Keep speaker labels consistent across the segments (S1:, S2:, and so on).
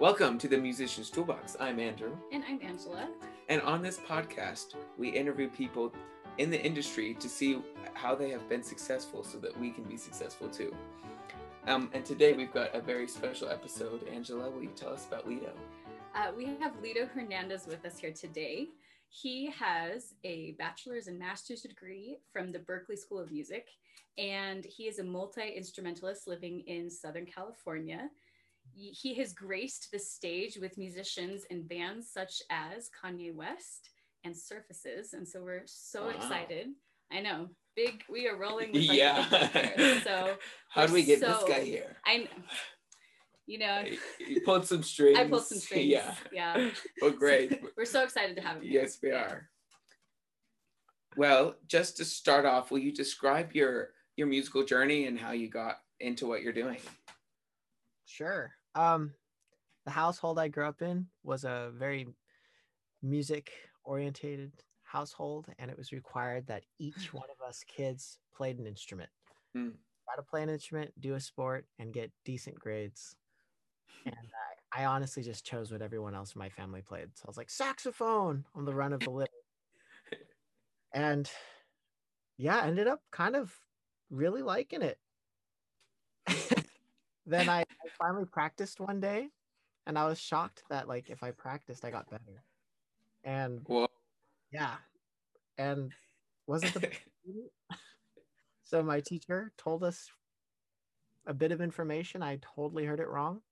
S1: Welcome to the Musician's Toolbox. I'm Andrew.
S2: And I'm Angela.
S1: And on this podcast, we interview people in the industry to see how they have been successful so that we can be successful too. Um, and today we've got a very special episode. Angela, will you tell us about Lito?
S2: Uh, we have Lito Hernandez with us here today. He has a bachelor's and master's degree from the Berklee School of Music, and he is a multi instrumentalist living in Southern California. He has graced the stage with musicians and bands such as Kanye West and Surfaces, and so we're so
S1: Wow.
S2: excited. I know, big. We are rolling. With like,
S1: Yeah.
S2: so
S1: How do we get this guy here?
S2: I, you know,
S1: You pulled some strings.
S2: I pulled some strings.
S1: Yeah.
S2: yeah.
S1: Well, great.
S2: We're so excited to have him. here.
S1: Yes, we
S2: Yeah.
S1: are. Well, just to start off, will you describe your your musical journey and how you got into what you're doing?
S3: Sure. Um, the household I grew up in was a very music orientated household, and it was required that each one of us kids played an instrument.
S1: Hmm.
S3: Try to play an instrument, do a sport, and get decent grades. And I, I honestly just chose what everyone else in my family played. So I was like, saxophone on the run of the litter. and yeah, ended up kind of really liking it. then I, I finally practiced one day and I was shocked that like if I practiced I got better. And
S1: Well,
S3: yeah. And wasn't the so my teacher told us a bit of information. I totally heard it wrong.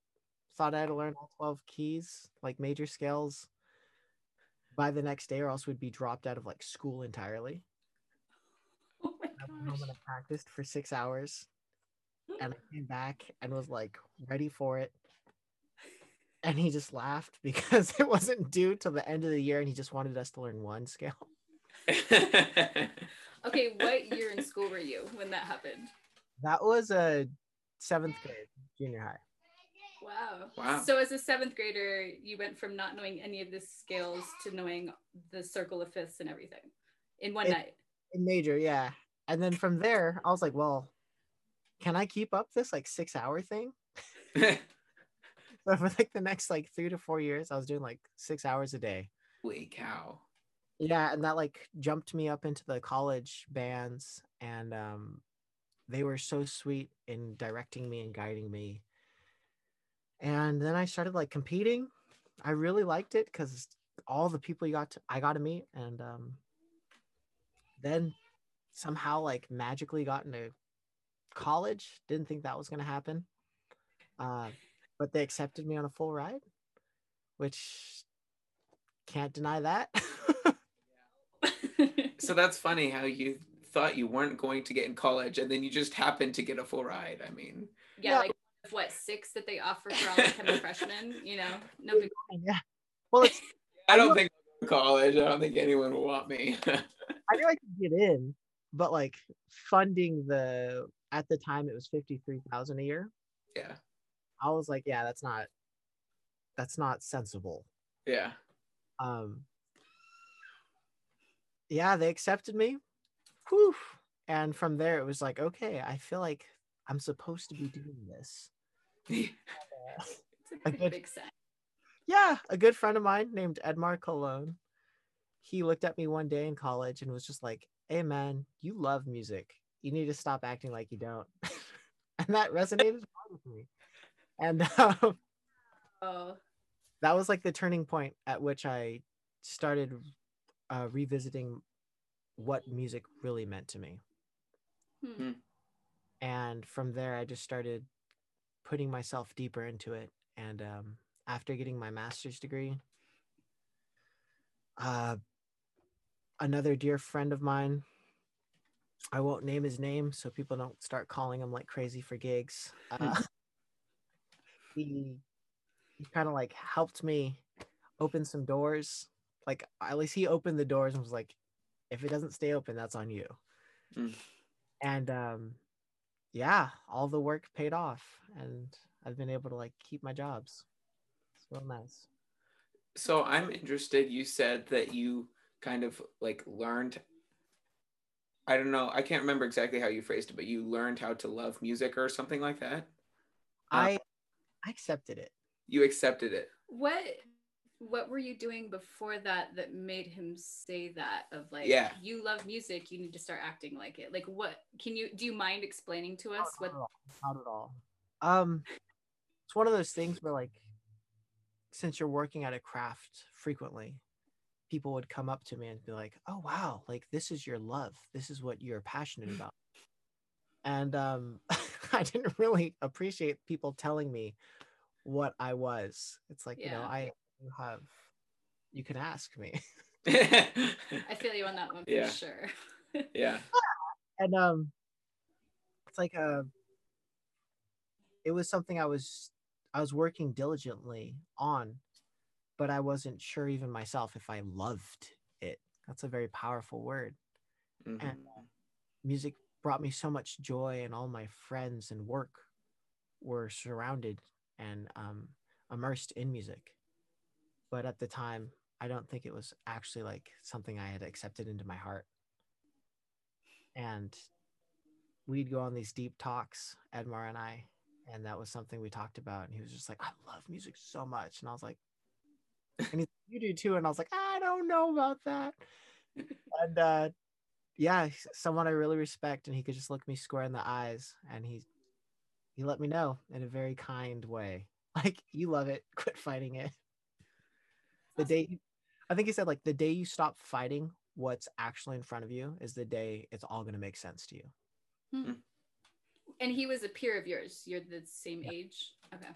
S3: Thought I had to learn all 12 keys, like major scales by the next day, or else we'd be dropped out of like school entirely.
S2: Oh my
S3: I went home
S2: gosh.
S3: and I practiced for six hours and I came back and was like ready for it. And he just laughed because it wasn't due till the end of the year and he just wanted us to learn one scale.
S2: Okay, what year in school were you when that happened?
S3: That was a seventh grade junior high.
S2: Wow.
S1: Wow.
S2: So as a seventh grader, you went from not knowing any of the scales to knowing the circle of fifths and everything in one
S3: It-
S2: night.
S3: In major, yeah. And then from there, I was like, well, can I keep up this like six hour thing? So for like the next like three to four years, I was doing like six hours a day.
S1: Holy cow.
S3: Yeah, and that like jumped me up into the college bands and um they were so sweet in directing me and guiding me. And then I started like competing. I really liked it cuz all the people you got to I got to meet and um then somehow like magically got into college. Didn't think that was going to happen. Uh but they accepted me on a full ride, which can't deny that.
S1: So that's funny how you thought you weren't going to get in college and then you just happened to get a full ride. I mean,
S2: yeah,
S3: Yeah.
S2: like what six that they offer for all becoming freshmen. You know, no big.
S3: yeah. Well, it's
S1: I don't think I'll go college. I don't think anyone will want me.
S3: I knew I could get in, but like funding the at the time it was fifty three thousand a year.
S1: yeah.
S3: I was like, yeah, that's not that's not sensible.
S1: Yeah.
S3: Um Yeah, they accepted me. Whew. And from there it was like, okay, I feel like I'm supposed to be doing this.
S2: It's a
S3: A good-
S2: big set.
S3: Yeah, a good friend of mine named Edmar Colón. He looked at me one day in college and was just like, "Hey man, you love music. You need to stop acting like you don't." and that resonated hard with me. And um,
S2: Oh,
S3: that was like the turning point at which I started uh, revisiting what music really meant to me.
S2: hmm.
S3: And from there, I just started putting myself deeper into it. And um, after getting my master's degree, uh, another dear friend of mine, I won't name his name so people don't start calling him like crazy for gigs. Uh, he he kind of like helped me open some doors. Like at least he opened the doors and was like, if it doesn't stay open, that's on you.
S1: Mm.
S3: And um, yeah, all the work paid off, and I've been able to like keep my jobs. It's real nice.
S1: So I'm interested. You said that you kind of like learned. I don't know. I can't remember exactly how you phrased it, but you learned how to love music or something like that.
S3: I I accepted it.
S1: you accepted it.
S2: What what were you doing before that that made him say that of like
S1: Yeah.
S2: you love music you need to start acting like it like what can you do you mind explaining to us what
S3: Not at all. Not at all. Um, it's one of those things where, like, since you're working at a craft frequently, people would come up to me and be like, "Oh wow, like this is your love. This is what you're passionate about." And um, I didn't really appreciate people telling me what I was. It's like you know, I you have, you can ask me.
S2: i feel you on that one for
S1: Yeah.
S2: sure
S1: yeah.
S3: and um it's like uh it was something i was i was working diligently on but i wasn't sure even myself if i loved it. That's a very powerful word.
S1: Mhm.
S3: and music brought me so much joy and all my friends and work were surrounded and um, immersed in music. But at the time i don't think it was actually like something i had accepted into my heart. And we'd go on these deep talks edmar and i and that was something we talked about and he was just like i love music so much. And i was like and he's, you do too. And i was like i don't know about that. And uh yeah someone i really respect and he could just look me square in the eyes and he he let me know in a very kind way. Like you love it. Quit fighting it. The day i think he said like the day you stop fighting what's actually in front of you is the day it's all going to make sense to you.
S2: And he was a peer of yours. You're the same age? Okay.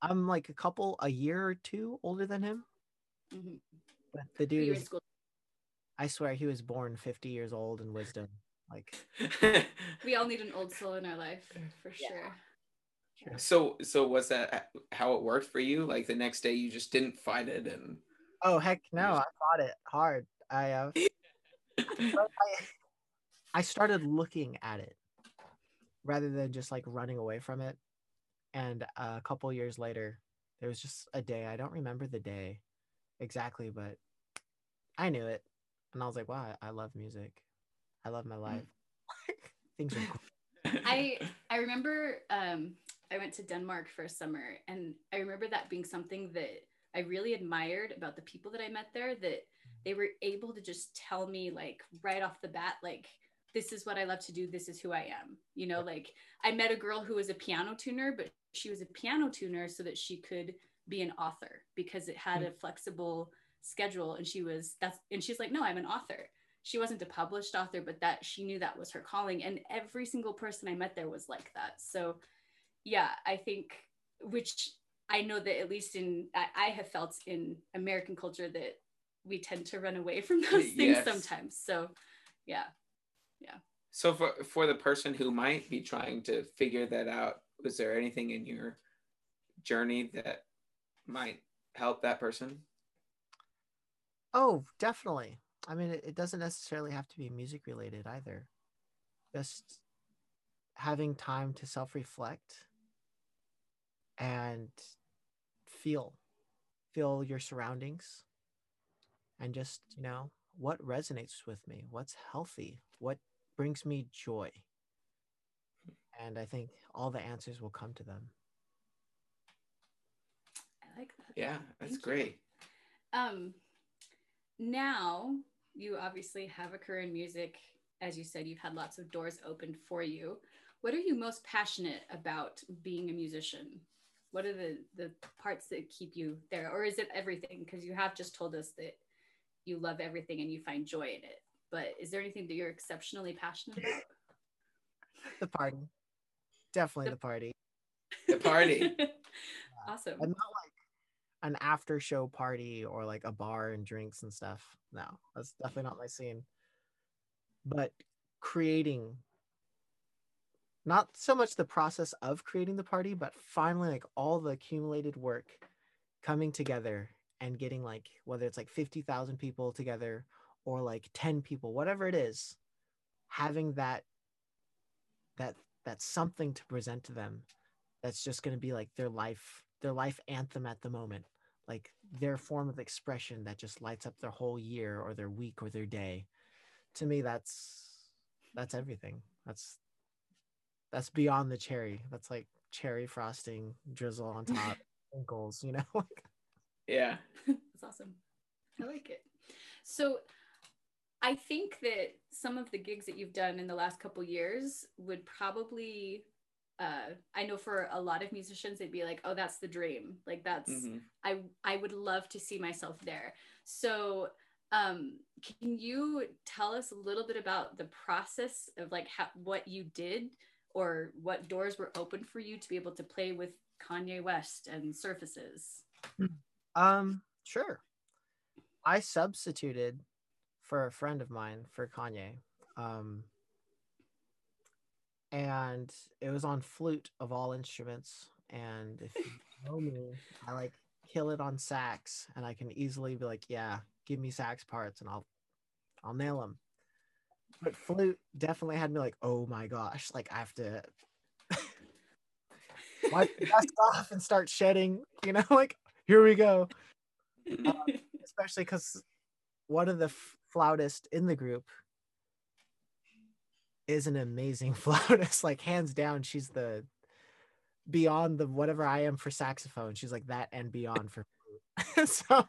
S3: I'm like a couple a year or two older than him
S2: hmm
S3: but the dude is,
S2: school
S3: i swear he was born 50 years old in wisdom like
S2: we all need an old soul in our life for
S3: Yeah.
S2: sure
S1: so so was that how it worked for you? Like the next day you just didn't fight it and
S3: oh heck no i fought it hard i uh I, I started looking at it rather than just like running away from it. And a couple years later, there was just a day. I don't remember the day exactly, but I knew it. And I was like, wow, I love music. I love my life. Things are cool.
S2: I I remember um, I went to Denmark for a summer, and I remember that being something that I really admired about the people that I met there. That they were able to just tell me like right off the bat, like this is what I love to do. This is who I am. You know, like I met a girl who was a piano tuner, but she was a piano tuner so that she could be an author because it had hmm. a flexible schedule, and she was that's and she's like, no, I'm an author she wasn't a published author, but that she knew that was her calling. And every single person I met there was like that. So, yeah, I think, which I know that at least in, I, I have felt in American culture that we tend to run away from those things
S1: Yes.
S2: sometimes. So, yeah.
S1: Yeah so for for the person who might be trying to figure that out, was there anything in your journey that might help that person?
S3: Oh, definitely. I mean, it, it doesn't necessarily have to be music related either. Just having time to self reflect and feel, feel your surroundings and just, you know, what resonates with me? What's healthy? What brings me joy? And I think all the answers will come to them.
S2: I like that.
S1: Yeah, that's
S2: Thank you.
S1: great.
S2: Um, now you obviously have a career in music. As you said, you've had lots of doors opened for you. What are you most passionate about being a musician? What are the the parts that keep you there, or is it everything? Because you have just told us that you love everything and you find joy in it. But is there anything that you're exceptionally passionate about?
S3: The party. Definitely
S2: The-
S3: the party.
S1: The party.
S2: awesome.
S3: I'm not like an after show party or like a bar and drinks and stuff. No, that's definitely not my scene. But creating not so much the process of creating the party, but finally like all the accumulated work coming together and getting like whether it's like 50,000 people together or like 10 people, whatever it is, having that that that's something to present to them that's just going to be like their life their life anthem at the moment like their form of expression that just lights up their whole year or their week or their day to me that's that's everything that's that's beyond the cherry that's like cherry frosting drizzle on top wrinkles, you know.
S1: Yeah.
S2: That's awesome. I like it. So I think that some of the gigs that you've done in the last couple years would probably uh, I know for a lot of musicians they'd be like, "Oh, that's the dream. Like that's
S1: Mhm.
S2: I I would love to see myself there." So, um, can you tell us a little bit about the process of like how, what you did or what doors were open for you to be able to play with Kanye West and Surfaces?
S3: Um, sure. I substituted for a friend of mine for Kanye. Um, and it was on flute of all instruments. And if you know me, I like kill it on sax, and I can easily be like, "Yeah, give me sax parts, and I'll, I'll nail them." But flute definitely had me like, "Oh my gosh!" Like I have to wipe the dust off and start shedding. You know, like here we go um, especially because one of the f- flautists in the group is an amazing flautist like hands down she's the beyond the whatever i am for saxophone she's like that and beyond for flute so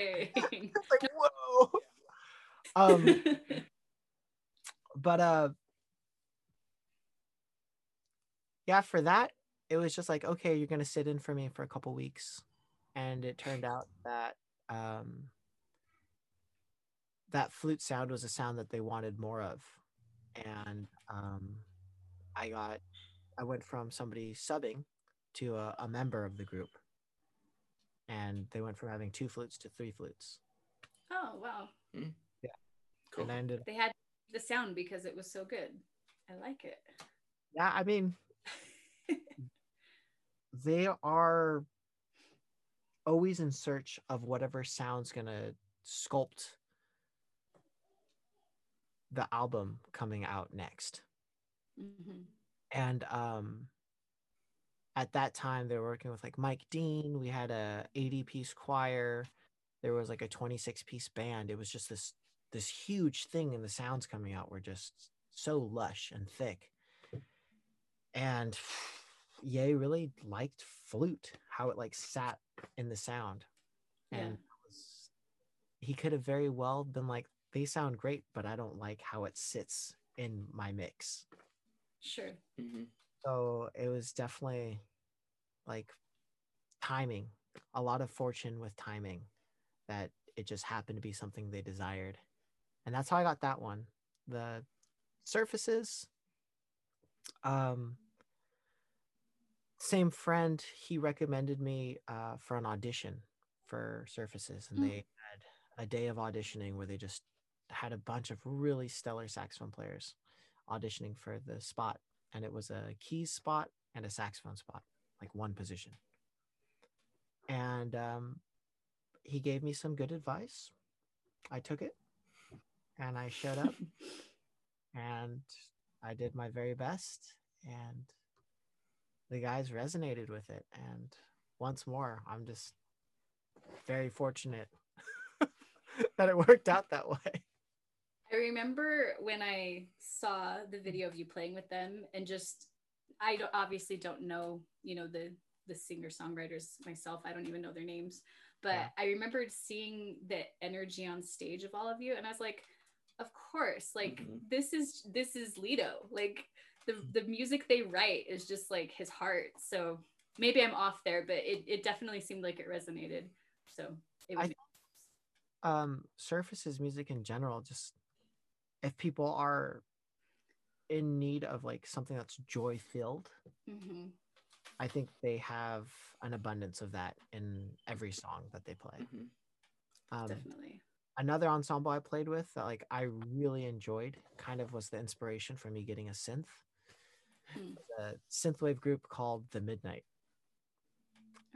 S3: like whoa. Um but uh yeah for that it was just like okay you're gonna sit in for me for a couple weeks. And it turned out that um that flute sound was a sound that they wanted more of and um i got i went from somebody subbing to a, a member of the group and they went from having two flutes to three flutes
S2: oh wow. Yeah.
S1: Cool.
S3: and I ended
S2: They had the sound because it was so good. I like it.
S3: yeah i mean they are always in search of whatever sound's gonna sculpt the album coming out next.
S2: Mhm.
S3: and um at that time they were working with like mike dean. We had a 80 piece choir. There was like a 26 piece band. It was just this this huge thing and the sounds coming out were just so lush and thick. And Ye really liked flute how it like sat in the sound.
S2: Yeah.
S3: and was, he could have very well been like they sound great but i don't like how it sits in my mix
S2: Sure.
S1: Mhm.
S3: so it was definitely like timing, a lot of fortune with timing that it just happened to be something they desired. And that's how I got that one. The surfaces, um, same friend, he recommended me uh, for an audition for surfaces, and
S2: Mm.
S3: they had a day of auditioning where they just had a bunch of really stellar saxophone players auditioning for the spot and it was a keys spot and a saxophone spot like one position. And um, he gave me some good advice. I took it and i showed up and i did my very best and the guys resonated with it. And once more i'm just very fortunate that it worked out that way
S2: I remember when I saw the video of you playing with them and just I don't, obviously don't know, you know, the the singer songwriters myself. I don't even know their names, but
S3: Yeah.
S2: I remembered seeing the energy on stage of all of you and I was like, of course, like
S1: Mhm.
S2: this is this is Lito. Like the the music they write is just like his heart. So maybe I'm off there, but it, it definitely seemed like it resonated. So it was
S3: um surfaces music in general just if people are in need of like something that's joy filled
S2: Mhm.
S3: i think they have an abundance of that in every song that they play
S1: Mhm.
S3: um,
S2: definitely.
S3: another ensemble i played with that like i really enjoyed kind of was the inspiration for me getting a synth
S2: Hmm.
S3: a synthwave group called the midnight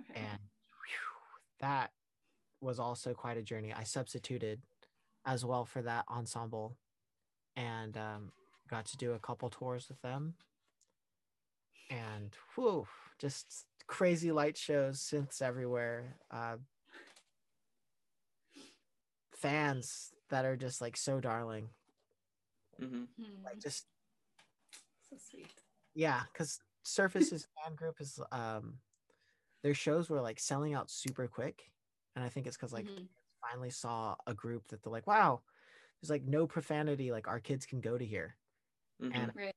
S2: Okay.
S3: and whew, that was also quite a journey. I substituted as well for that ensemble, and um, got to do a couple tours with them. And whew, just crazy light shows, synths everywhere, uh, fans that are just like so darling,
S1: Mhm.
S2: Hmm.
S3: like just
S2: so sweet.
S3: yeah, because Surfaces' fan group is um their shows were like selling out super quick. And I think it's because like
S2: Mhm.
S3: finally saw a group that they're like, wow, there's like no profanity. Like our kids can go to here.
S1: Mhm.
S3: And
S2: Right.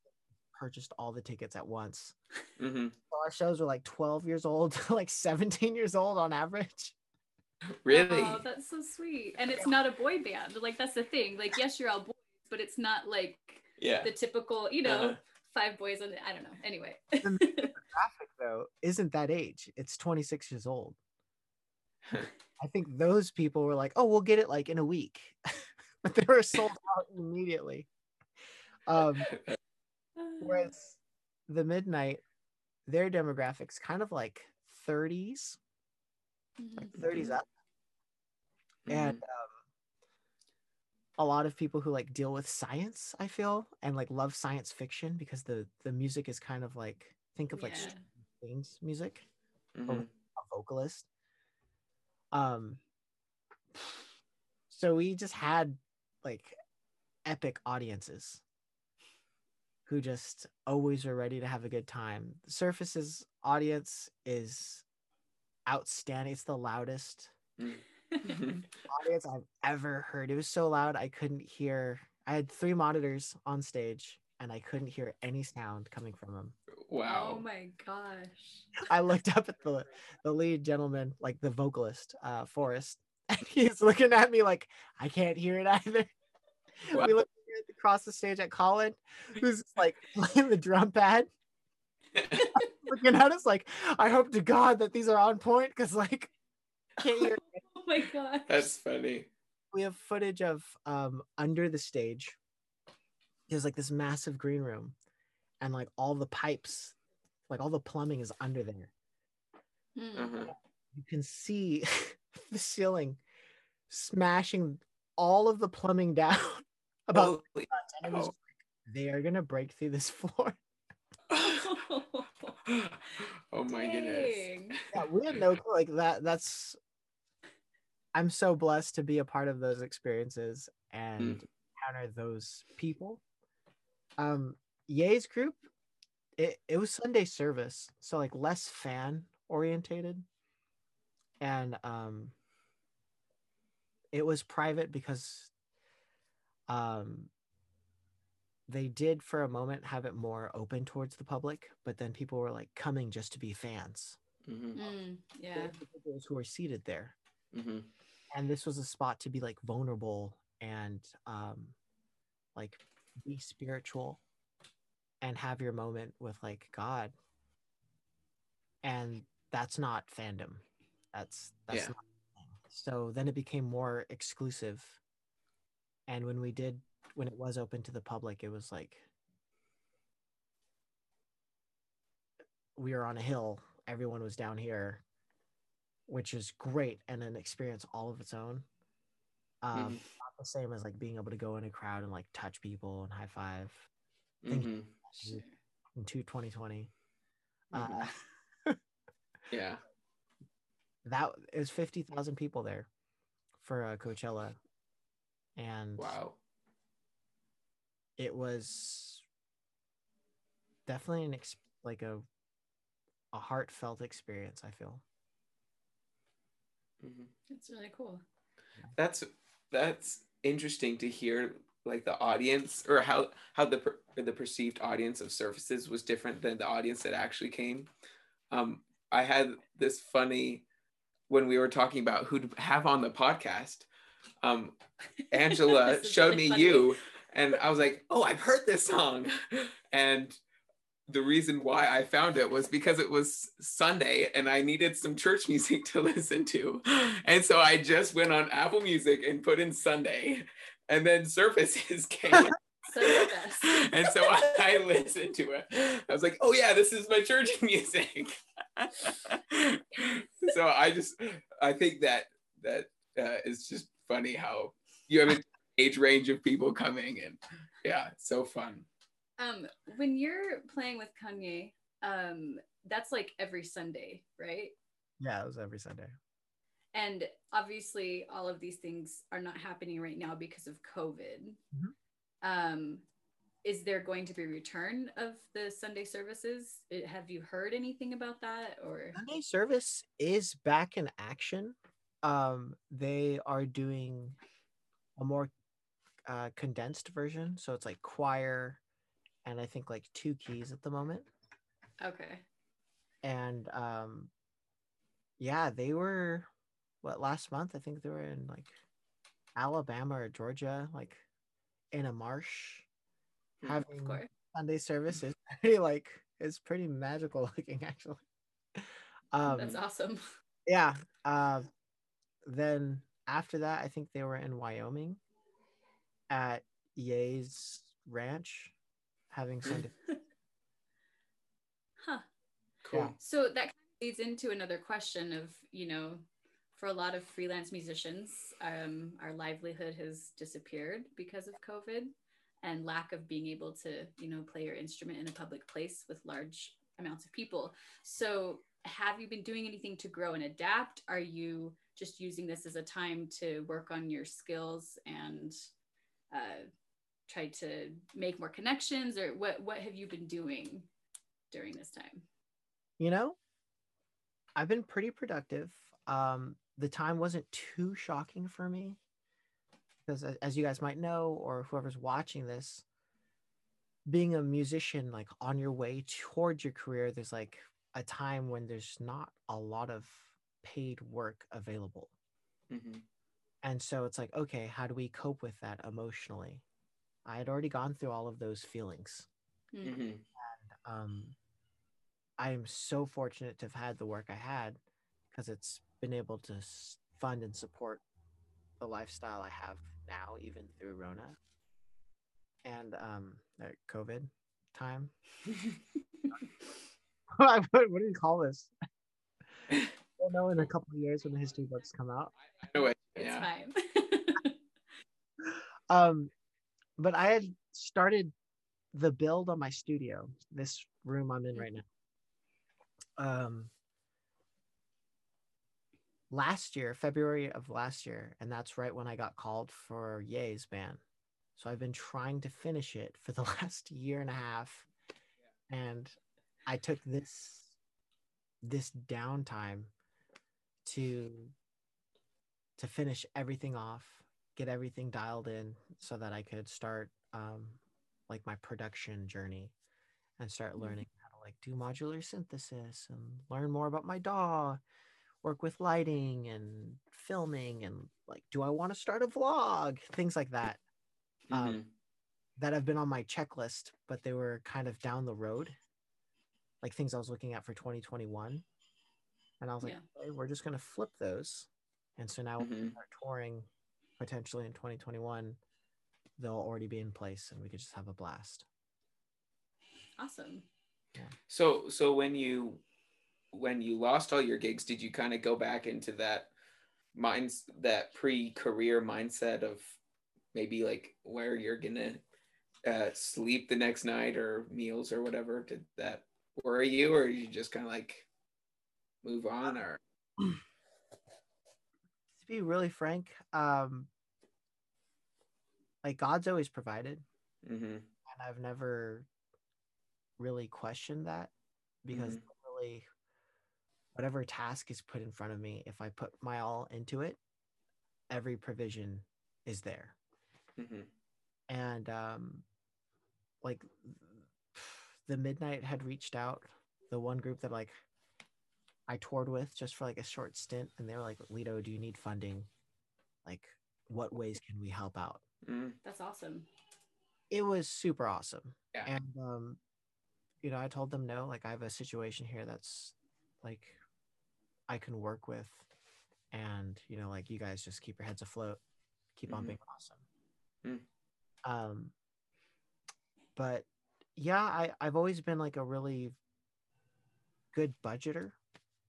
S3: purchased all the tickets at once.
S1: Mhm.
S3: So our shows were like 12 years old, to like 17 years old on average.
S1: Really?
S2: Oh, that's so sweet. And it's not a boy band. Like that's the thing. Like yes, you're all boys, but it's not like
S1: yeah.
S2: the typical, you know,
S1: Uh-huh.
S2: five boys on. I don't know. Anyway.
S3: The graphic though isn't that age. It's 26 years old. I think those people were like, oh, we'll get it like in a week. but they were sold out immediately. Um, whereas the midnight, their demographics kind of like 30s, like
S2: Mhm.
S3: 30s up.
S1: Mhm.
S3: and um, a lot of people who like deal with science i feel and like love science fiction because the the music is kind of like think of like
S2: Yeah.
S3: Things music
S1: Mhm.
S3: a vocalist um so we just had like epic audiences who just always are ready to have a good time surface's audience is outstanding it's the loudest audience I've ever heard. It was so loud I couldn't hear. I had three monitors on stage and I couldn't hear any sound coming from them.
S1: Wow.
S2: Oh my gosh.
S3: I looked up at the the lead gentleman, like the vocalist, uh, Forrest, and he's looking at me like I can't hear it either.
S1: Wow.
S3: We look across the stage at Colin, who's like playing the drum pad, looking at us like, I hope to God that these are on point because like can't hear
S2: Oh my god.
S1: That's funny.
S3: we have footage of um under the stage there's like this massive green room and like all the pipes like all the plumbing is under there
S2: Hmm.
S1: Uh-huh.
S3: you can see the ceiling smashing all of the plumbing down about
S1: Holy-
S3: and it was
S1: oh.
S3: like, they are gonna break through this floor.
S1: Oh my goodness.
S3: Yeah we had no clue like that that's i'm so blessed to be a part of those experiences and encounter those people. Um Yay's group it, it was sunday service so like less fan orientated. And um it was private because um they did for a moment have it more open towards the public but then people were like coming just to be fans
S1: Mhm.
S2: Mm, yeah.
S3: the who were seated there
S1: Mhm.
S3: and this was a spot to be like vulnerable and um like be spiritual and have your moment with like god and that's not fandom that's that's
S1: Yeah.
S3: not so then it became more exclusive and when we did when it was open to the public it was like we were on a hill everyone was down here which is great and an experience all of its own um
S1: Mhm.
S3: not the same as like being able to go in a crowd and like touch people and high five Thank you.
S1: Mhm.
S2: Sure.
S3: in two- 2020
S1: Mhm.
S3: uh
S1: Yeah.
S3: that it was 50,000 people there for uh, Coachella and
S1: Wow.
S3: it was definitely an ex- like a a heartfelt experience i feel
S1: Mhm.
S2: That's really cool.
S1: That's that's interesting to hear like the audience or how how the per, the perceived audience of surfaces was different than the audience that actually came. Um, I had this funny when we were talking about who to have on the podcast. Um, Angela showed
S2: really
S1: me
S2: funny.
S1: you, and I was like, "Oh, I've heard this song," and the reason why I found it was because it was Sunday and I needed some church music to listen to. And so I just went on Apple Music and put in Sunday, and then Surfaces came.
S2: So
S1: and so I, I listened to it. I was like, oh, yeah, this is my church music. so I just, I think that that uh, is just funny how you have an age range of people coming and yeah, so fun.
S2: Um, when you're playing with Kanye, um, that's like every Sunday, right?
S3: yeah it was every sunday
S2: And obviously, all of these things are not happening right now because of COVID.
S3: Mhm.
S2: Um, is there going to be a return of the Sunday services? Have you heard anything about that or?
S3: Sunday service is back in action. Um, they are doing a more uh, condensed version, so it's like choir, and I think like two keys at the moment.
S2: Okay.
S3: And um, yeah, they were what last month? I think they were in like Alabama or Georgia, like in a marsh,
S1: Hmm,
S3: having Sunday service. is pretty like it's pretty magical looking actually. Um,
S2: That's awesome.
S3: yeah. Uh, then after that, I think they were in Wyoming at Ye's ranch having. Sunday.
S2: Huh.
S1: Cool.
S3: Yeah.
S2: So that kind of leads into another question of, you know, for a lot of freelance musicians, um, our livelihood has disappeared because of COVID and lack of being able to, you know, play your instrument in a public place with large amounts of people. So have you been doing anything to grow and adapt? Are you just using this as a time to work on your skills and uh, try to make more connections or what, what have you been doing during this time?
S3: You know, I've been pretty productive. Um, the time wasn't too shocking for me because, as you guys might know, or whoever's watching this, being a musician, like on your way towards your career, there's like a time when there's not a lot of paid work available.
S1: Mhm.
S3: And so it's like, okay, how do we cope with that emotionally? I had already gone through all of those feelings.
S2: Mm.
S1: Mhm.
S3: Um, I am so fortunate to have had the work I had because it's been able to fund and support the lifestyle I have now, even through Rona and um, COVID time. what, what do you call this? I don't know in a couple of years when the history books come out.
S1: I know it.
S2: It's
S1: Yeah.
S2: fine.
S3: Um, but I had started the build on my studio, this room I'm in right now. Um, last year, February of last year, and that's right when I got called for Ye's band. So I've been trying to finish it for the last year and a half, and I took this this downtime to to finish everything off, get everything dialed in, so that I could start um, like my production journey and start
S2: Mhm.
S3: learning how to like do modular synthesis and learn more about my DAW, work with lighting and filming and like, do I want to start a vlog? Things like that um,
S1: Mhm.
S3: that have been on my checklist, but they were kind of down the road, like things I was looking at for 2021. And I was like,
S2: Yeah.
S3: okay, we're just going to flip those. And so now when we
S1: Mhm.
S3: start touring potentially in 2021, they'll already be in place and we could just have a blast.
S2: awesome.
S1: So so when you when you lost all your gigs, did you kind of go back into that minds that pre-career mindset of maybe like where you're gonna uh, sleep the next night or meals or whatever? Did that worry you, or you just kind of like move on? Or
S3: to be really frank, um, like God's always provided,
S1: Mhm.
S3: and I've never really questioned that because
S1: Mhm.
S3: literally, whatever task is put in front of me, if I put my all into it, every provision is there.
S1: Mhm.
S3: And um, like the Midnight had reached out, the one group that like I toured with just for like a short stint, and they were like, "Lito, do you need funding? Like, what ways can we help out?"
S1: Mhm.
S2: That's awesome.
S3: It was super awesome.
S1: Yeah.
S3: And um, you know, I told them no, like I have a situation here that's like I can work with, and you know, like you guys just keep your heads afloat, keep on
S1: Mhm.
S3: being awesome.
S1: Mm.
S3: Um, but yeah, I I've always been like a really good budgeter.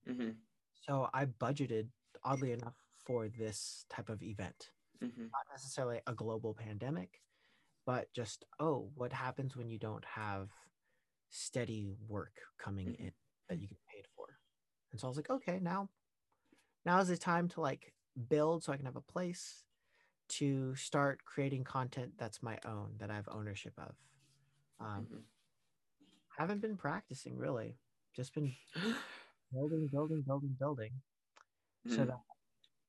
S1: Mhm.
S3: So I budgeted, oddly enough, for this type of event.
S1: Mhm.
S3: Not necessarily a global pandemic, but just, oh, what happens when you don't have steady work coming
S1: Mhm.
S3: in that you get paid for? And so I was like, okay, now, now is the time to like build so I can have a place to start creating content that's my own, that I have ownership of. Um,
S1: Mhm.
S3: haven't been practicing really, just been building, building, building, building, so
S1: Mm.
S3: that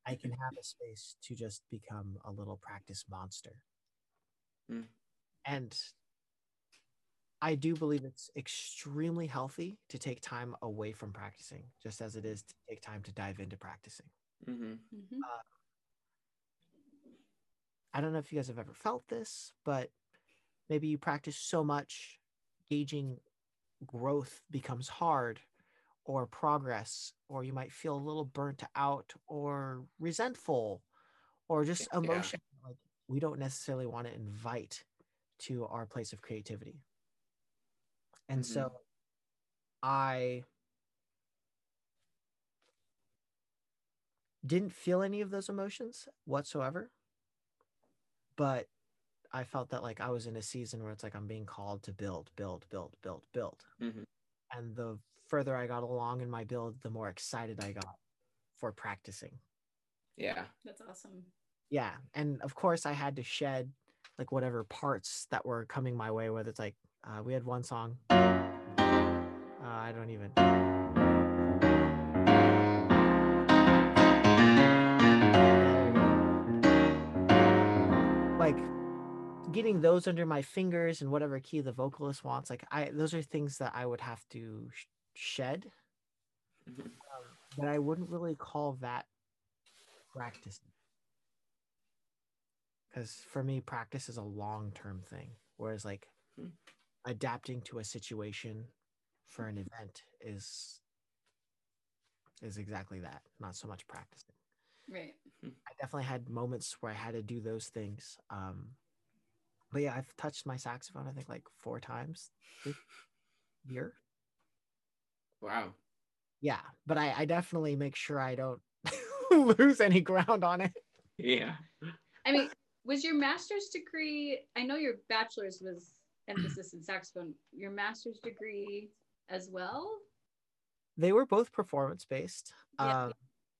S3: I can have a space to just become a little practice monster.
S1: Mm.
S3: And I do believe it's extremely healthy to take time away from practicing, just as it is to take time to dive into practicing.
S1: Mhm.
S2: Mhm.
S3: I don't know if you guys have ever felt this, but maybe you practice so much, gauging growth becomes hard or progress, or you might feel a little burnt out or resentful or just
S1: Yeah.
S3: emotion like we don't necessarily want to invite to our place of creativity. And so mm-hmm. I didn't feel any of those emotions whatsoever. But I felt that like I was in a season where it's like I'm being called to build, build, build, build, build.
S1: Mhm.
S3: And the further I got along in my build, the more excited I got for practicing.
S1: Yeah.
S2: That's awesome.
S3: Yeah. And of course, I had to shed like whatever parts that were coming my way, whether it's like uh, we had one song. Uh, I don't even. Getting those under my fingers and whatever key the vocalist wants, like I, those are things that I would have to sh- shed,
S1: Mhm.
S3: um, but I wouldn't really call that practicing. Because for me, practice is a long term thing, whereas like
S1: Hmm.
S3: adapting to a situation for an event is is exactly that. Not so much practicing.
S2: Right.
S3: I definitely had moments where I had to do those things. Um, but yeah, I've touched my saxophone I think like four times this year.
S1: Wow.
S3: Yeah, but I, I definitely make sure I don't lose any ground on it.
S1: Yeah.
S2: I mean, was your master's degree? I know your bachelor's was emphasis in saxophone. Your master's degree as well?
S3: They were both performance based.
S2: Yeah.
S3: Um,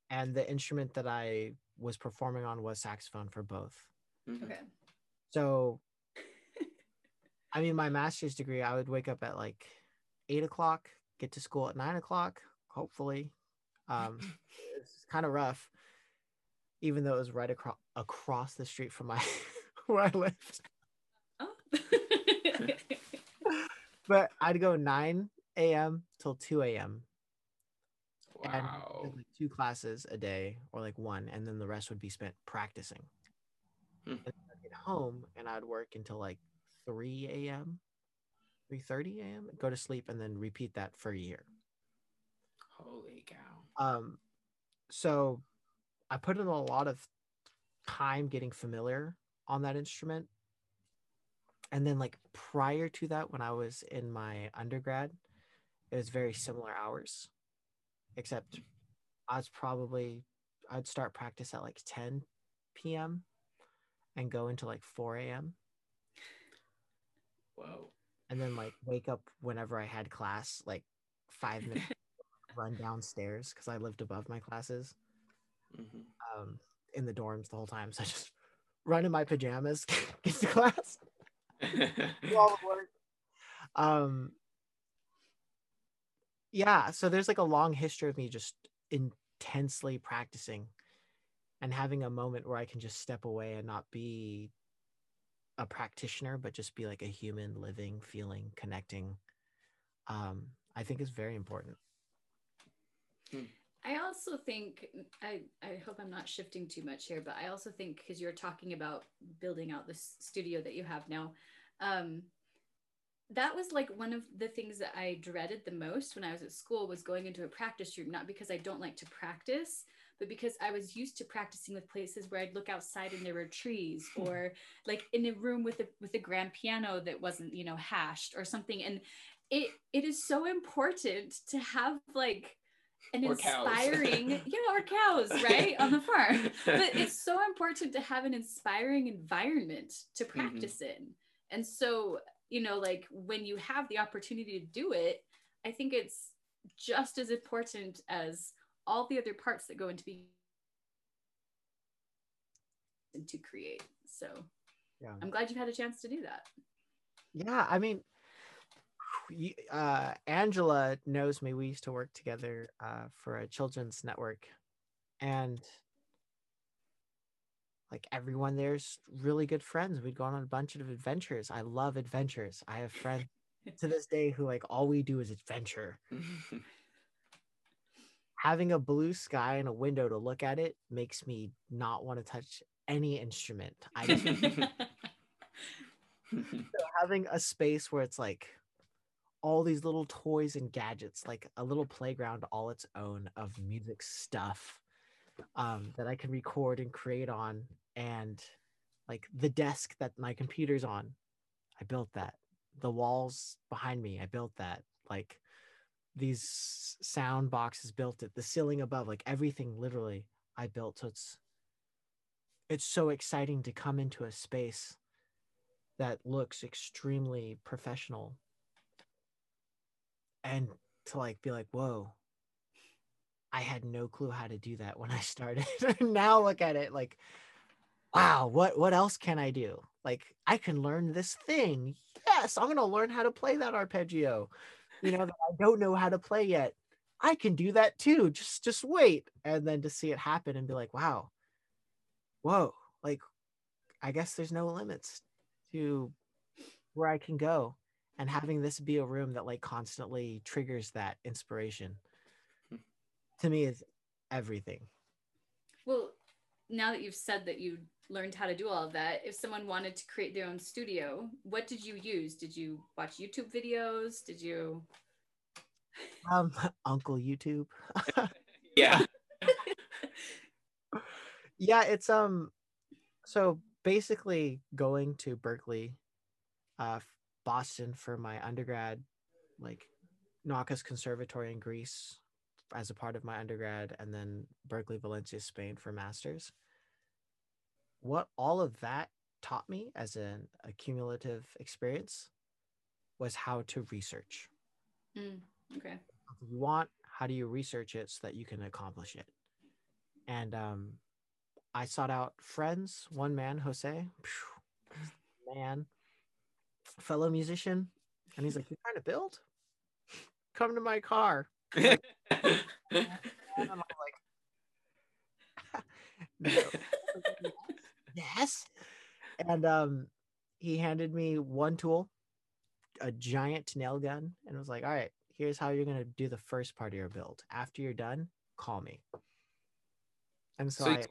S3: and the instrument that I was performing on was saxophone for both.
S1: Mhm.
S2: Okay.
S3: So, I mean, my master's degree, I would wake up at like eight o'clock, get to school at nine o'clock, hopefully. Um, it's kind of rough, even though it was right across across the street from my where I lived.
S2: Oh.
S3: But I'd go nine a.m. till two a.m. and
S1: Wow.
S3: did, like two classes a day, or like one, and then the rest would be spent practicing.
S1: Hmm.
S3: And then I'd get home, and I'd work until like three a.m., three thirty a.m. Go to sleep, and then repeat that for a year.
S1: Holy cow.
S3: Um, so I put in a lot of time getting familiar on that instrument. And then like prior to that, when I was in my undergrad, it was very similar hours, except I was probably I'd start practice at like 10 p.m. and go into like 4 a.m.
S1: Whoa.
S3: and then like wake up whenever I had class, like five minutes, run downstairs because I lived above my classes.
S1: Mhm.
S3: um, in the dorms the whole time. So I just run in my pajamas, get to class, do all the work. Um, yeah, so there's like a long history of me just intensely practicing and having a moment where I can just step away and not be a practitioner, but just be like a human living, feeling, connecting. Um, I think is very important.
S2: I also think I, I hope I'm not shifting too much here, but I also think because you're talking about building out this studio that you have now, um, that was like one of the things that I dreaded the most when I was at school was going into a practice room, not because I don't like to practice, but because I was used to practicing with places where I'd look outside and there were trees or like in a room with a with a grand piano that wasn't, you know, hashed or something. And it it is so important to have like an
S1: Or
S2: inspiring, you know, or cows, right? On the farm. But it's so important to have an inspiring environment to
S1: Mm-hmm.
S2: practice in. And so, you know, like when you have the opportunity to do it, I think it's just as important as all the other parts that go into being and to create. So
S3: Yeah.
S2: I'm glad you've had a chance to do that.
S3: Yeah, I mean, uh, Angela knows me. We used to work together uh, for a children's network, and like everyone there's really good friends. We'd gone on a bunch of adventures. I love adventures. I have friends to this day who like all we do is adventure. Having a blue sky and a window to look at it makes me not want to touch any instrument. I having a space where it's like all these little toys and gadgets, like a little playground all its own of music stuff um, that I can record and create on, and like the desk that my computer's on, I built that. The walls behind me, I built that. Like these sound boxes built it. The ceiling above, like everything, literally, I built. So it's it's so exciting to come into a space that looks extremely professional and to like be like whoa i had no clue how to do that when i started now look at it like wow what what else can i do like i can learn this thing yes i'm going to learn how to play that arpeggio you know that i don't know how to play yet i can do that too. Just just wait. And then to see it happen and be like wow. Whoa. Like i guess there's no limits to where I can go. And having this be a room that like constantly triggers that inspiration hmm. to me is everything.
S2: Well, now that you've said that you learned how to do all of that, if someone wanted to create their own studio, what did you use? Did you watch YouTube videos? Did you?
S3: Um, Uncle YouTube.
S1: yeah.
S3: yeah, it's um so basically going to Berklee, uh Boston for my undergrad, like Nakas Conservatory in Greece as a part of my undergrad, and then Berklee, Valencia, Spain for masters. What all of that taught me as an accumulative experience was how to research.
S2: Mm, okay.
S3: If you want, how do you research it so that you can accomplish it? And um, I sought out friends, one man, Jose, phew, man, fellow musician, and he's like, "You're trying to build? Come to my car." And I'm like, "No." Yes. And um, he handed me one tool, a giant nail gun, and was like, "All right, here's how you're gonna do the first part of your build. After you're done, call me." And so,
S1: So,
S3: I,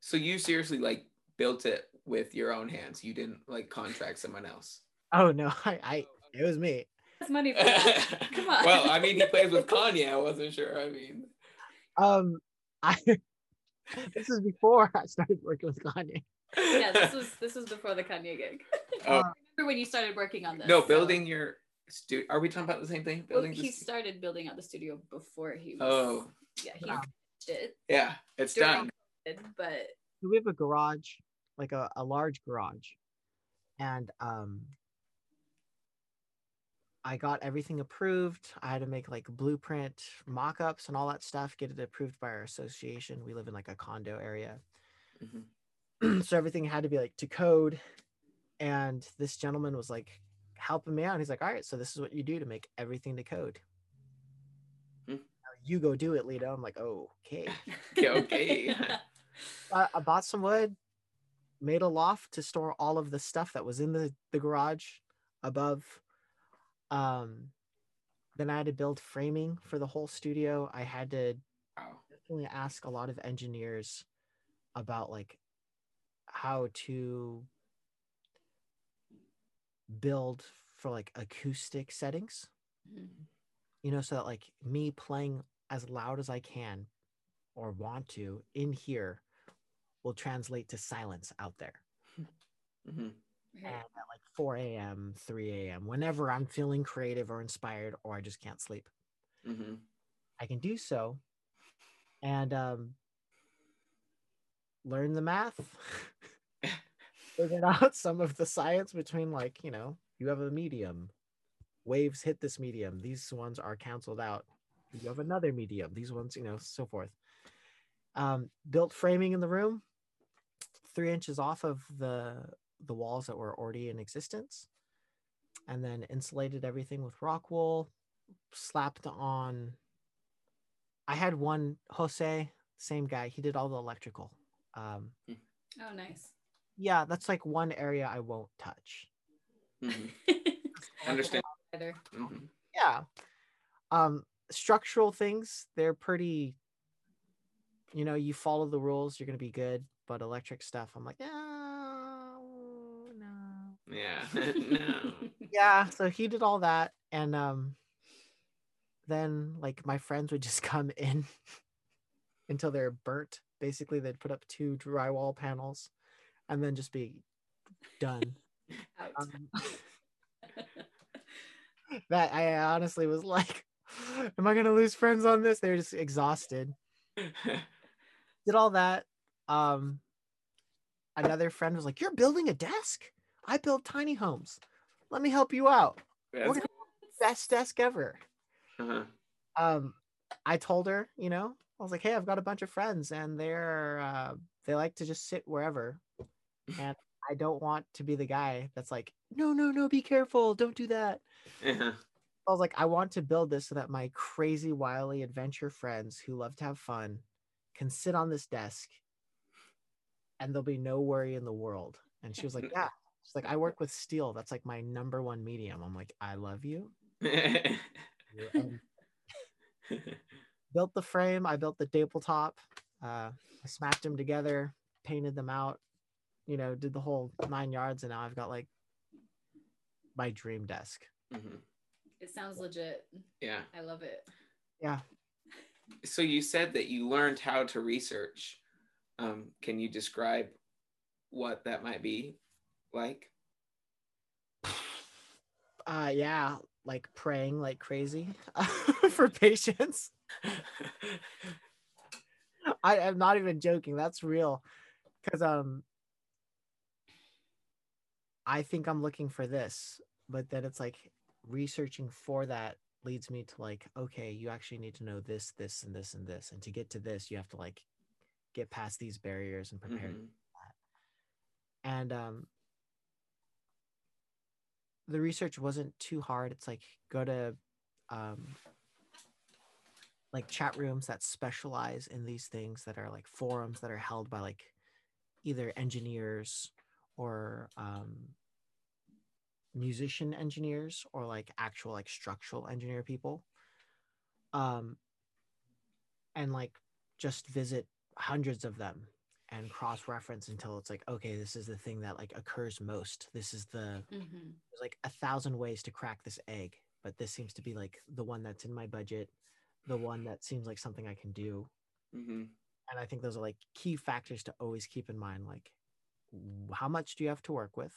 S1: so you seriously like built it with your own hands. You didn't like contract someone else.
S3: oh no, I, I, it was me.
S2: That's money for. Come on.
S1: well, I mean, he plays with Kanye. I wasn't sure. I mean,
S3: Um, I. this is before I started working with Kanye.
S2: Yeah, this was this was before the Kanye gig.
S1: oh
S2: Remember when you started working on this?
S1: no,
S2: so-
S1: building your stu Are we talking about the same thing?
S2: Well,
S1: Building.
S2: he
S1: stu-
S2: started building out the studio before he was.
S1: oh,
S2: yeah, he
S3: Wow.
S2: it,
S1: yeah, it's
S2: During-
S1: done.
S2: but
S3: we have a garage, like a, a large garage. And um I got everything approved. I had to make like blueprint mock-ups and all that stuff, get it approved by our association. We live in like a condo area.
S1: Mhm.
S3: so everything had to be like to code. And this gentleman was like helping me out. He's like, all right, so this is what you do to make everything to code.
S1: Hmm.
S3: Now you go do it, Lito. I'm like, okay.
S1: Okay, okay.
S3: I, I bought some wood, made a loft to store all of the stuff that was in the, the garage above. Um, then I had to build framing for the whole studio. I had to
S1: Wow.
S3: definitely ask a lot of engineers about like how to build for like acoustic settings
S2: Mhm.
S3: you know so that like me playing as loud as i can or want to in here will translate to silence out there
S1: Mhm.
S3: and at like 4 a.m 3 a.m whenever i'm feeling creative or inspired or i just can't sleep
S1: Mhm.
S3: i can do so and um learn the math figured out some of the science between like you know you have a medium waves hit this medium these ones are canceled out you have another medium these ones you know so forth um built framing in the room three inches off of the the walls that were already in existence and then insulated everything with rock wool, slapped on. I had one Jose, same guy. He did all the electrical. Um,
S2: Oh, nice.
S3: Yeah, that's like one area I won't touch.
S1: Mhm. Understand.
S2: Either.
S1: Mhm.
S3: Yeah. Um, structural things, they're pretty. You know, you follow the rules, you're gonna be good. But electric stuff, I'm like, oh no.
S1: Yeah. no.
S3: yeah so he did all that and um then like my friends would just come in until they're burnt basically they'd put up two drywall panels and then just be done. Um, that i honestly was like am i gonna lose friends on this? They're just exhausted. Did all that um another friend was like you're building a desk? I build tiny homes. Let me help you out.
S1: That's-
S3: best desk ever.
S1: uh-huh.
S3: Um, I told her, you know, I was like, hey, I've got a bunch of friends and they're uh, they like to just sit wherever, and I don't want to be the guy that's like, no, no, no, be careful, don't do that.
S1: Uh-huh.
S3: I was like, I want to build this so that my crazy, wily adventure friends who love to have fun can sit on this desk, and there'll be no worry in the world. And she was like, yeah. She's like, I work with steel. That's like my number one medium. I'm like, I love you. Built the frame. I built the tabletop. Uh, I smacked them together, painted them out, you know, did the whole nine yards, and now I've got like my dream desk.
S1: Mhm.
S2: It sounds legit.
S1: Yeah.
S2: I love it.
S3: Yeah.
S1: So you said that you learned how to research. Um, can you describe what that might be like?
S3: Uh, yeah, like praying like crazy for patience. I am not even joking. That's real. Cause um I think I'm looking for this, but then it's like researching for that leads me to like, okay, you actually need to know this, this, and this, and this. And to get to this, you have to like get past these barriers and prepare.
S1: Mhm.
S3: And um the research wasn't too hard. It's like go to um like chat rooms that specialize in these things that are like forums that are held by like either engineers or um musician engineers or like actual like structural engineer people um and like just visit hundreds of them and cross reference until it's like okay this is the thing that like occurs most. This is the
S2: hmm
S3: there's like a thousand ways to crack this egg but this seems to be like the one that's in my budget the one that seems like something i can do.
S1: Mhm.
S3: and i think those are like key factors to always keep in mind like w- how much do you have to work with?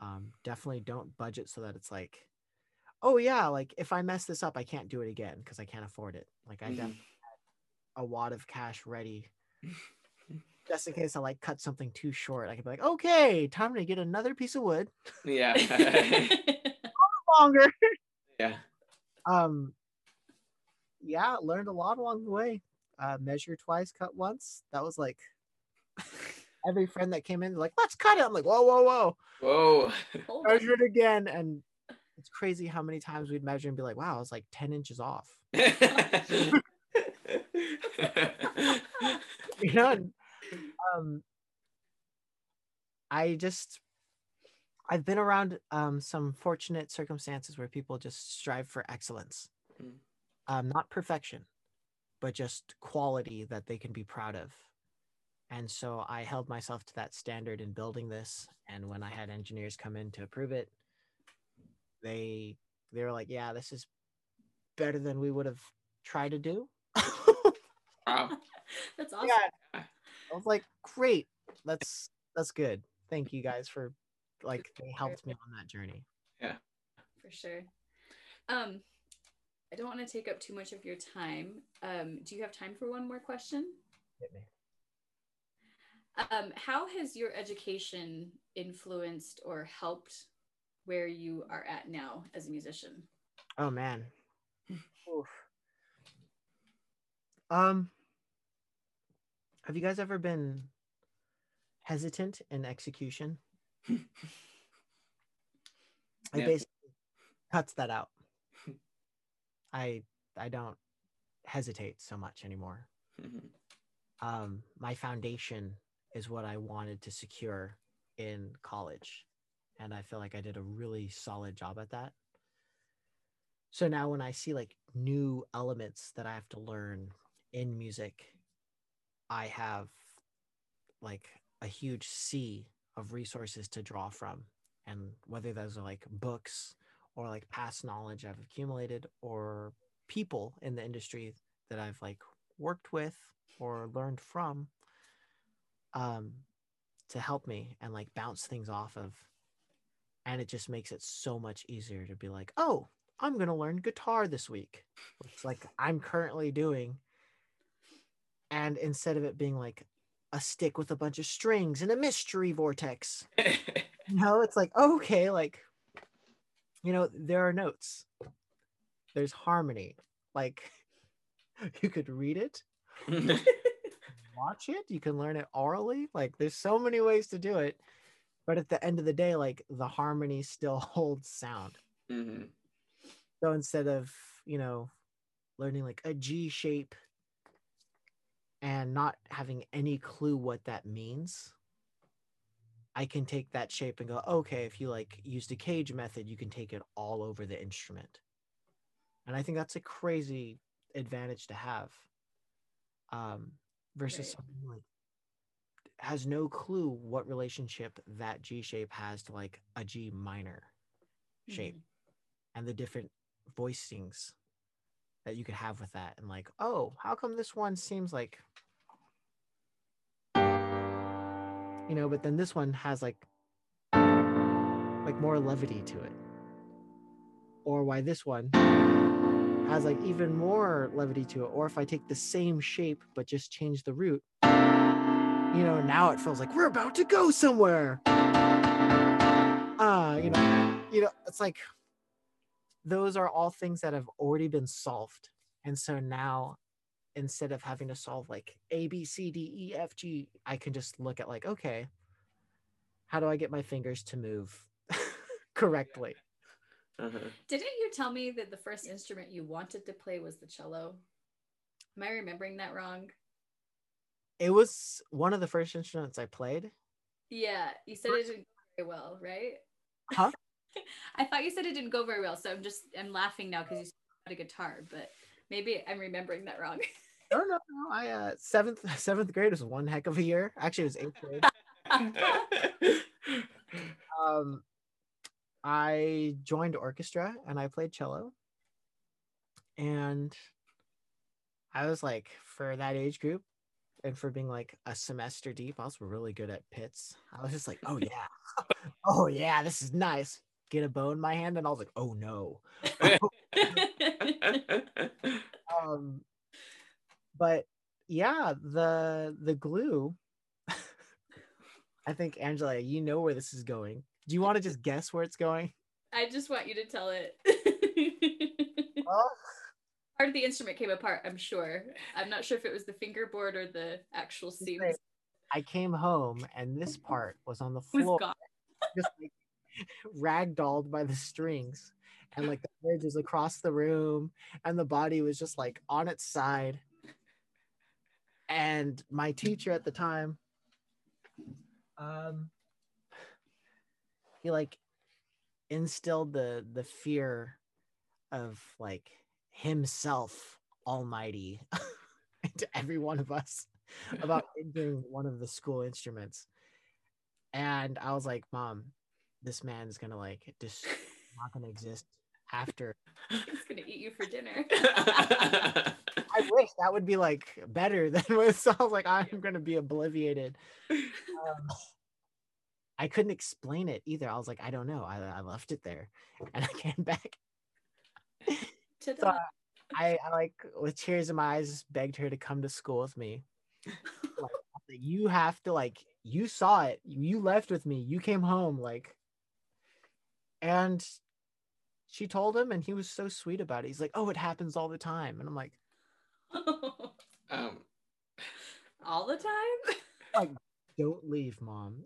S3: Um, definitely don't budget so that it's like oh yeah like if i mess this up i can't do it again because i can't afford it. Like i definitely had a wad of cash ready just in case i like cut something too short. I could be like okay time to get another piece of wood.
S1: Yeah.
S3: longer.
S1: Yeah.
S3: um yeah learned a lot along the way. Uh measure twice cut once. That was like every friend that came in like let's cut it. I'm like whoa whoa whoa.
S1: Whoa.
S3: Measure it again and it's crazy how many times we'd measure and be like wow it's like 10 inches off. You know and, um i just i've been around um some fortunate circumstances where people just strive for excellence.
S1: Mm.
S3: um not perfection but just quality that they can be proud of and so i held myself to that standard in building this and when i had engineers come in to approve it they they were like yeah this is better than we would have tried to do
S1: wow.
S2: That's awesome.
S3: yeah i was like great that's that's good thank you guys for like they helped me on that journey Yeah,
S2: for sure. Um, I don't want to take up too much of your time. Um, do you have time for one more question?
S3: Hit me.
S2: Um, how has your education influenced or helped where you are at now as a musician?
S3: oh man um have you guys ever been hesitant in execution I
S1: Yeah.
S3: basically cuts that out. I I don't hesitate so much anymore.
S1: Mhm.
S3: Um, my foundation is what I wanted to secure in college, and I feel like I did a really solid job at that. So now when I see like new elements that I have to learn in music, I have like a huge sea of resources to draw from. And whether those are like books or like past knowledge I've accumulated or people in the industry that I've like worked with or learned from um to help me and like bounce things off of. And it just makes it so much easier to be like oh i'm going to learn guitar this week which like i'm currently doing. And instead of it being like a stick with a bunch of strings and a mystery vortex you know it's like okay like you know there are notes. There's harmony. Like you could read it watch it you can learn it orally like there's so many ways to do it but at the end of the day like the harmony still holds sound.
S1: Mhm.
S3: so instead of you know learning like a g shape and not having any clue what that means i can take that shape and go okay if you like used a CAGED method you can take it all over the instrument. And i think that's a crazy advantage to have. Um versus
S2: Right.
S3: something like has no clue what relationship that g shape has to like a g minor shape mm-hmm. and the different voicings that you could have with that and like oh how come this one seems like you know but then this one has like like more levity to it or why this one has like even more levity to it or if i take the same shape but just change the root you know now it feels like we're about to go somewhere. Uh you know you know it's like those are all things that have already been solved. And so now instead of having to solve like a b c d e f g i can just look at like okay how do i get my fingers to move correctly
S1: Uh-huh.
S2: Didn't you tell me that the first instrument you wanted to play was the cello? Am I remembering that wrong?
S3: it was one of the first instruments i played
S2: Yeah, you said it didn't go very well, right?
S3: Huh?
S2: I thought you said it didn't go very well, so I'm just I'm laughing now because you had a guitar, but maybe I'm remembering that wrong.
S3: no no no i uh seventh seventh grade was one heck of a year actually it was eighth grade um i joined orchestra and i played cello. And i was like for that age group and for being like a semester deep i was really good at pizz. I was just like oh yeah. Oh yeah this is nice. Get a bow in my hand and i was like oh no. Um but yeah the the glue i think angela you know where this is going do you want to just guess where it's going
S2: I just want you to tell it.
S3: well
S2: Part of the instrument came apart, I'm sure. I'm not sure if it was the fingerboard or the actual seams
S3: i came home and this part was on the floor just like ragdolled by the strings and like the bridge was across the room and the body was just like on its side and my teacher at the time um he like instilled the the fear of like himself almighty into every one of us about injuring one of the school instruments. And i was like mom this man's gonna like just not gonna exist after
S2: It's gonna eat you for dinner.
S3: i wish that would be like better than what it sounds like i'm gonna be obliviated. Um, i couldn't explain it either. I was like i don't know. I, I left it there. And i came back.
S2: Ta-da.
S3: So, I, I like with tears in my eyes begged her to come to school with me. Like, you have to like you saw it. You left with me. You came home like. And she told him and he was so sweet about it. He's like oh it happens all the time. And i'm like
S1: um,
S2: All the time?
S3: Like don't leave mom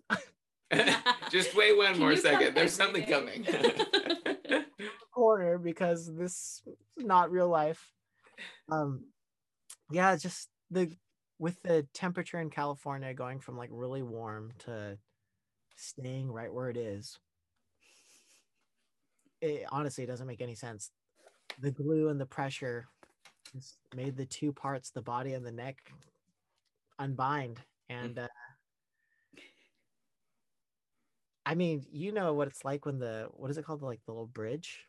S1: just wait one
S2: Can
S1: more second. There's something
S2: day?
S1: coming.
S3: corner because this is not real life. Um, yeah, just the with the temperature in California going from like really warm to staying right where it is. It honestly doesn't make any sense. The glue and the pressure just made the two parts, the body and the neck, unbind. And uh, I mean, you know what it's like when the what is it called? Like the little bridge.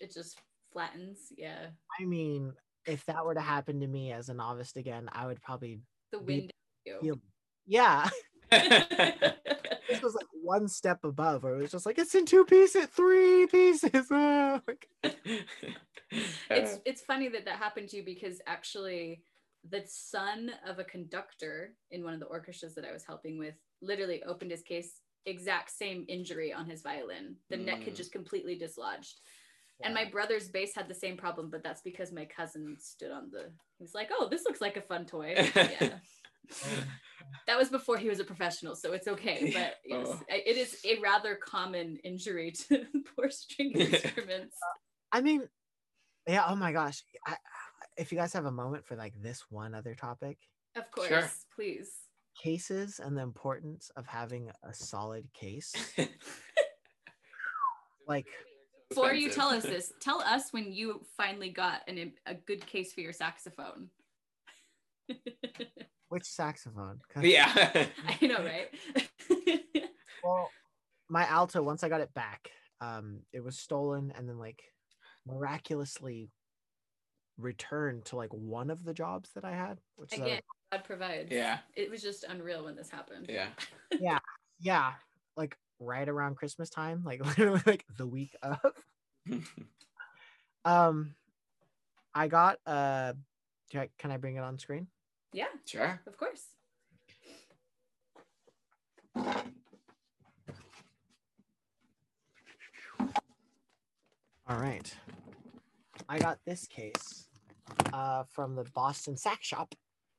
S2: It just flattens. Yeah.
S3: I mean, if that were to happen to me as a novice again, I would probably
S2: The window.
S3: Yeah, this was like one step above, where it was just like it's in two pieces, three pieces. Oh, like-
S2: it's it's funny that that happened to you because actually the son of a conductor in one of the orchestras that I was helping with literally opened his case exact same injury on his violin the neck had
S1: Mm.
S2: just completely dislodged and my brother's bass had the same problem but that's because my cousin stood on the he was like oh this looks like a fun toy yeah that was before he was a professional so it's okay but yes,
S1: Oh.
S2: it is a rather common injury to poor string instruments
S3: I mean, yeah. Oh my gosh, I, if you guys have a moment for like this one other topic,
S2: of course
S1: Sure.
S2: please
S3: cases and the importance of having a solid case. Like,
S2: Before you tell us this, tell us when you finally got an, a good case for your saxophone.
S3: which saxophone?
S1: yeah.
S2: I know, right?
S3: Well, my alto, once I got it back, um, it was stolen and then like miraculously returned to like one of the jobs that I had, which is a-
S2: Again, God provides.
S1: Yeah.
S2: It was just unreal when this happened.
S1: Yeah.
S3: yeah, Yeah. like right around Christmas time, like literally like the week of. Um, I got uh, I- can I bring it on screen?
S2: Yeah,
S1: sure.
S2: of course.
S3: All right, I got this case uh from the Boston Sax Shop.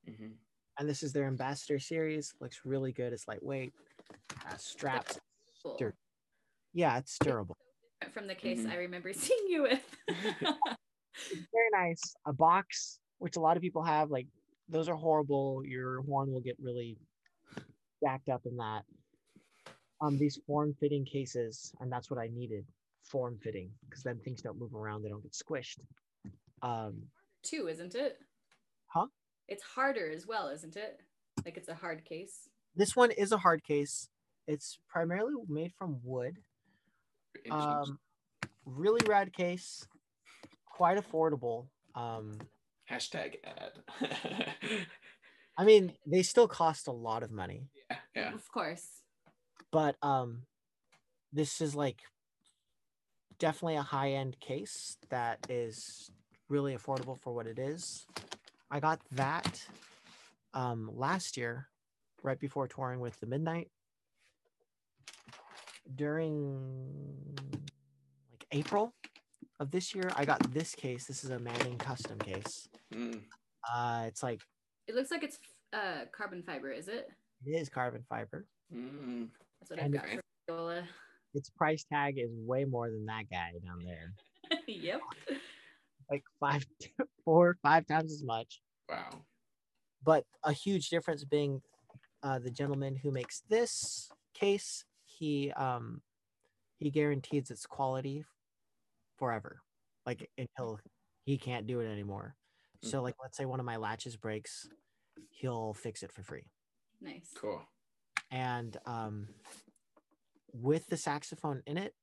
S1: Mhm.
S3: and this is their ambassador series looks really good it's lightweight has straps
S2: Cool.
S3: Sure. yeah it's durable
S2: From the case
S1: Mhm.
S2: I remember seeing you with.
S3: very nice a box which a lot of people have like those are horrible your horn will get really jacked up in that um these form fitting cases and that's what i needed form fitting because then things don't move around they don't get squished um
S2: Too, isn't it?
S3: Huh?
S2: It's harder as well, isn't it? Like it's a hard case.
S3: this one is a hard case it's primarily made from wood um really rad case quite affordable um
S1: Hashtag ad.
S3: i mean they still cost a lot of money
S1: yeah. Yeah.
S2: Of course.
S3: but um this is like definitely a high end case that is really affordable for what it is i got that um last year right before touring with the midnight during like april of this year i got this case this is a manning custom case
S1: Mm.
S3: uh it's like
S2: It looks like it's uh, carbon fiber, is it?
S3: it is carbon fiber
S1: Mm.
S2: That's what
S3: And
S2: I've got for Viola.
S3: Its price tag is way more than that guy down there
S2: yep.
S3: like five four five times as much
S1: Wow.
S3: but a huge difference being uh, the gentleman who makes this case he um he guarantees its quality forever like until he can't do it anymore so like let's say one of my latches breaks he'll fix it for free
S2: Nice.
S1: Cool.
S3: and um with the saxophone in it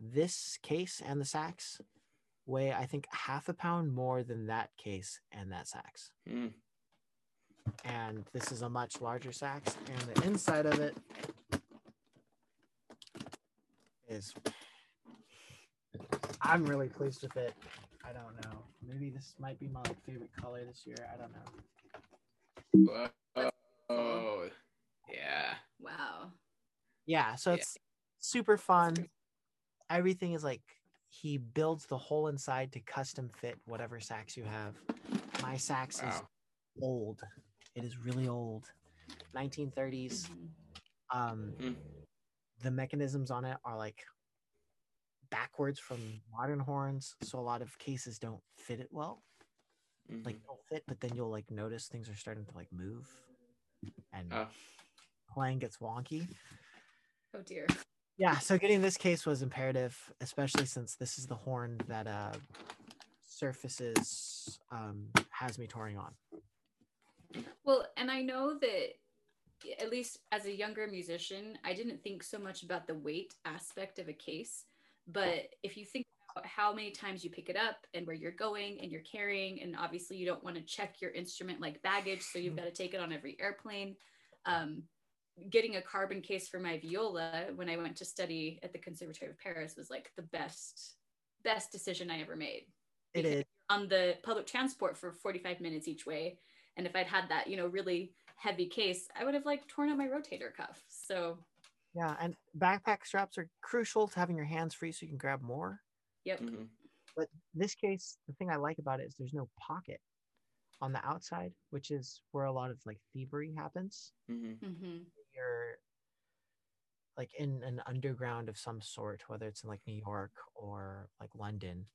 S3: this case and the sax weigh i think half a pound more than that case and that sax
S1: Mm.
S3: and this is a much larger sax and the inside of it is i'm really pleased with it i don't know maybe this might be my like, favorite color this year i don't know
S1: Whoa. Oh. Yeah.
S2: Wow.
S3: Yeah so
S1: Yeah.
S3: it's super fun everything is like he builds the whole inside to custom fit whatever sax you have my sax is old it is really old 1930s
S2: Mhm.
S3: um
S1: Mm.
S3: the mechanisms on it are like backwards from modern horns, so a lot of cases don't fit it well.
S1: Mhm.
S3: Like don't fit, but then you'll like notice things are starting to like move, and
S1: Ah.
S3: playing gets wonky.
S2: Oh dear.
S3: Yeah, so getting this case was imperative, especially since this is the horn that uh surfaces um has me touring on.
S2: Well, and I know that at least as a younger musician, I didn't think so much about the weight aspect of a case. But if you think about how many times you pick it up and where you're going and you're carrying, and obviously you don't want to check your instrument like baggage, so you've got to take it on every airplane. Um, getting a carbon case for my viola when I went to study at the Conservatory of Paris was like the best best decision I ever made
S3: It is
S2: on the public transport for 45 minutes each way and if i'd had that you know really heavy case i would have like torn out my rotator cuff so
S3: yeah, and backpack straps are crucial to having your hands free so you can grab more.
S2: yep
S1: Mhm.
S3: But this case, the thing I like about it is there's no pocket on the outside, which is where a lot of like thievery happens.
S1: Mhm.
S2: hmm
S3: You're like in an underground of some sort, whether it's in like New York or like London,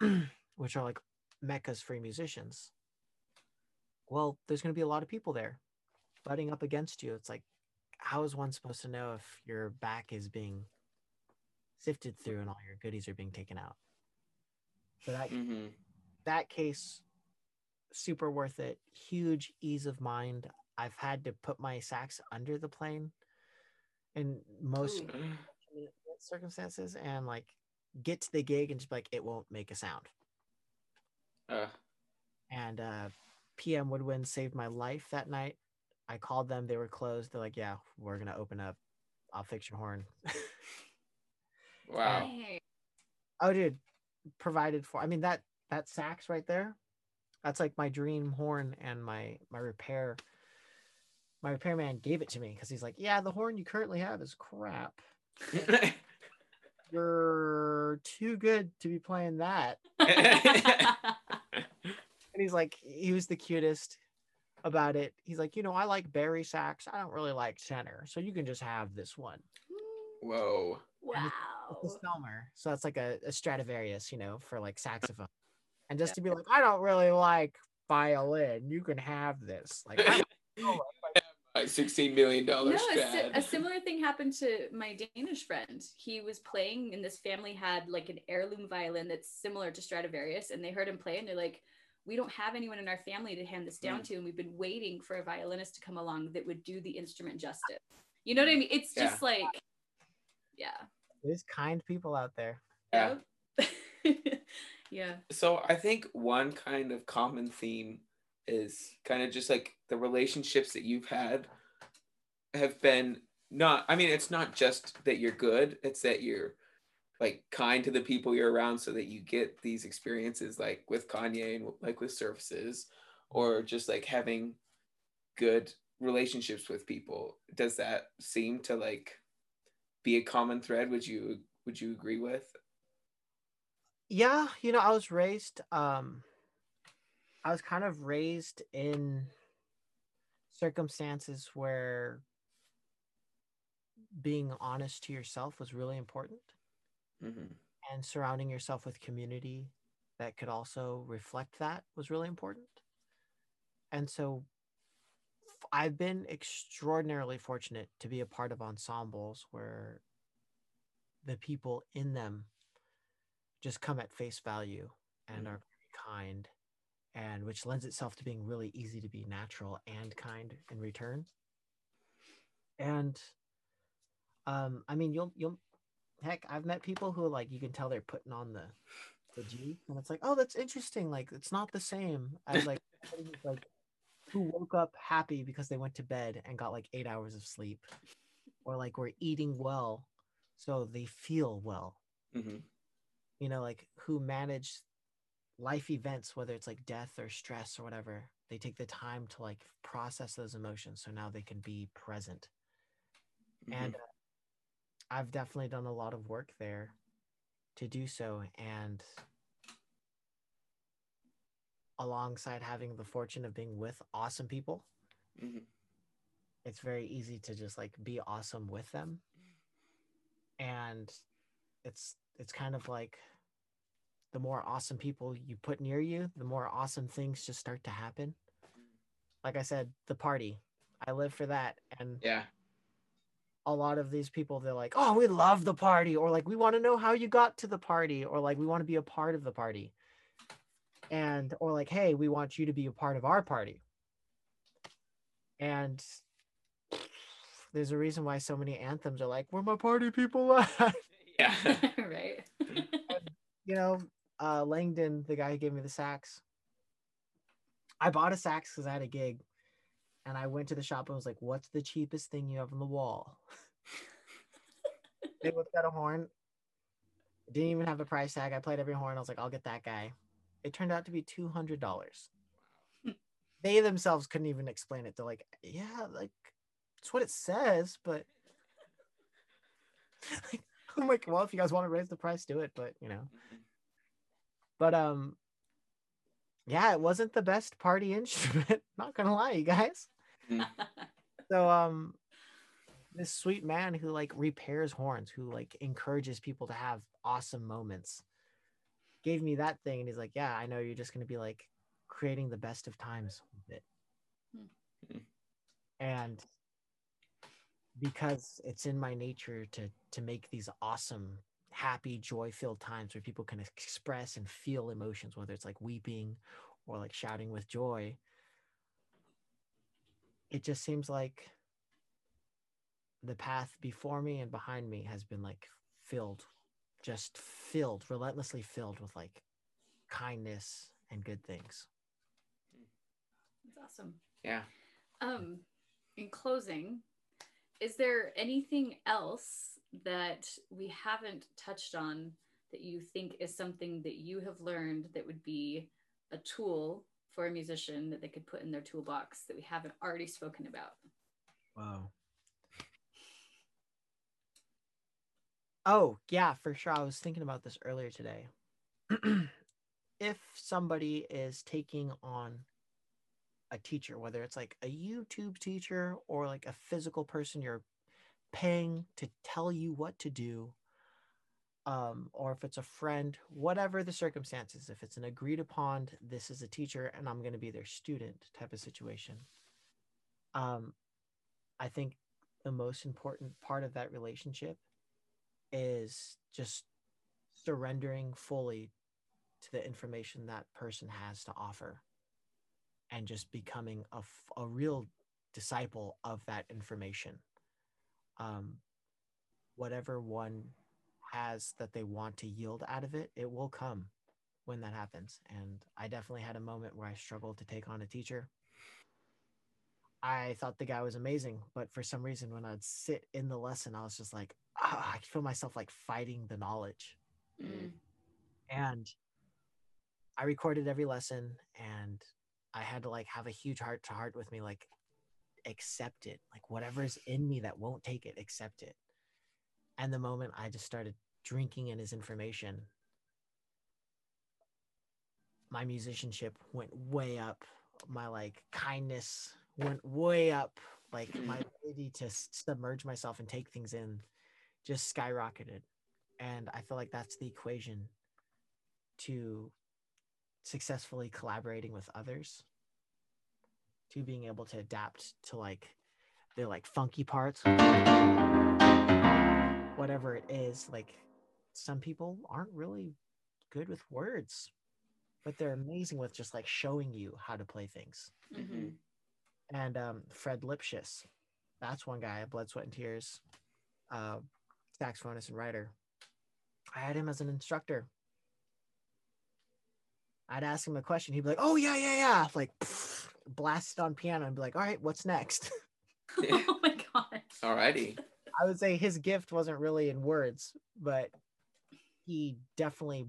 S3: which are like meccas for musicians. Well, there's going to be a lot of people there butting up against you. It's like, how is one supposed to know if your back is being sifted through and all your goodies are being taken out? So that
S1: Mhm.
S3: that case super worth it huge ease of mind i've had to put my sax under the plane in most
S2: Ooh.
S3: circumstances and like get to the gig and just be like it won't make a sound.
S1: Uh,
S3: and uh pm woodwind saved my life that night. I called them. They were closed. They're like yeah we're gonna open up. I'll fix your horn.
S1: Wow.
S2: Hey.
S3: oh dude. Provided for i mean that that sax right there that's like my dream horn and my my repair my repairman gave it to me because he's like yeah the horn you currently have is crap you're too good to be playing that and he's like he was the cutest about it he's like you know i like bari sax i don't really like tenor so you can just have this one
S1: Whoa.
S2: wow
S3: it's a Selmer, so that's like a, a Stradivarius, you know, for like saxophone. And just to be like, I don't really like violin. You can have this. Like, I don't know,
S1: My sixteen million dollar
S2: no, a, si- a similar thing happened to my Danish friend. He was playing, and this family had like an heirloom violin that's similar to Stradivarius, and they heard him play, and they're like, "We don't have anyone in our family to hand this down
S1: Mm.
S2: to, and we've been waiting for a violinist to come along that would do the instrument justice." You know what I mean? It's just like, yeah,
S3: there's kind people out there.
S1: yeah.
S2: Yeah.
S1: So I think one kind of common theme is kind of just like the relationships that you've had have been not I mean it's not just that you're good, it's that you're like kind to the people you're around so that you get these experiences like with Kanye and like with surfaces or just like having good relationships with people. Does that seem to like be a common thread would you would you agree with?
S3: Yeah, you know, I was raised um I was kind of raised in circumstances where being honest to yourself was really important
S1: Mhm.
S3: and surrounding yourself with community that could also reflect that was really important. And so i've been extraordinarily fortunate to be a part of ensembles where the people in them just come at face value and
S1: Mhm.
S3: are very kind and which lends itself to being really easy to be natural and kind in return. And um I mean you'll you'll heck I've met people who like you can tell they're putting on the the G and it's like oh that's interesting like it's not the same as like like who woke up happy because they went to bed and got like 8 hours of sleep or like we're eating well so they feel well
S1: Mhm.
S3: you know, like who manage life events, whether it's like death or stress or whatever, they take the time to like process those emotions so now they can be present. And uh, I've definitely done a lot of work there to do so. And alongside having the fortune of being with awesome people,
S1: Mhm.
S3: it's very easy to just like be awesome with them. And it's it's kind of like the more awesome people you put near you, the more awesome things just start to happen. Like I said, the party. I live for that. And
S1: Yeah.
S3: a lot of these people, they're like, oh, we love the party, or like, we want to know how you got to the party, or like, we want to be a part of the party. And, or like, hey, we want you to be a part of our party. And there's a reason why so many anthems are like, where my party people at?
S1: Yeah.
S2: right.
S3: you know, uh, Langdon, the guy who gave me the sax, I bought a sax because I had a gig, and I went to the shop and was like, "What's the cheapest thing you have on the wall?" they looked at a horn. Didn't even have a price tag. I played every horn. I was like, "I'll get that guy." It turned out to be two hundred dollars. they themselves couldn't even explain it. They're like, "Yeah, like it's what it says," but I'm like, "Well, if you guys want to raise the price, do it." But you know but um yeah it wasn't the best party instrument not gonna lie you guys. So um this sweet man who like repairs horns who like encourages people to have awesome moments gave me that thing and he's like yeah i know you're just gonna be like creating the best of times with it.
S1: Hmm.
S3: and because it's in my nature to to make these awesome happy joy filled times where people can express and feel emotions whether it's like weeping or like shouting with joy it just seems like the path before me and behind me has been like filled just filled relentlessly filled with like kindness and good things
S2: That's awesome.
S1: Yeah.
S2: Um, in closing, is there anything else that we haven't touched on that you think is something that you have learned that would be a tool for a musician that they could put in their toolbox that we haven't already spoken about?
S3: Wow. Oh, yeah, for sure. I was thinking about this earlier today. if somebody is taking on a teacher, whether it's like a YouTube teacher or like a physical person you're paying to tell you what to do, um, or if it's a friend, whatever the circumstances, if it's an agreed upon, this is a teacher and I'm going to be their student type of situation. Um, I think the most important part of that relationship is just surrendering fully to the information that person has to offer and just becoming a, a real disciple of that information. Um, whatever one has that they want to yield out of it, it will come when that happens. And I definitely had a moment where I struggled to take on a teacher. I thought the guy was amazing, but for some reason, when I'd sit in the lesson, I was just like, ah, I feel myself like fighting the knowledge.
S2: Mm.
S3: And I recorded every lesson, and I had to like have a huge heart to heart with me, like accept it, like whatever's in me that won't take it, accept it. And the moment I just started drinking in his information, my musicianship went way up. My like kindness went way up. Like my ability to submerge myself and take things in just skyrocketed. And I feel like that's the equation to successfully collaborating with others, to being able to adapt to like the like funky parts, whatever it is. Like some people aren't really good with words, but they're amazing with just like showing you how to play things.
S2: Mhm.
S3: And um, Fred Lipsius, that's one guy, Blood, Sweat, and Tears, uh, saxophonist and writer. I had him as an instructor. I'd ask him a question. He'd be like, "Oh yeah, yeah, yeah," like blast it on piano and be like, "All right, what's next?"
S2: oh my god.
S1: Alrighty.
S3: I would say his gift wasn't really in words, but he definitely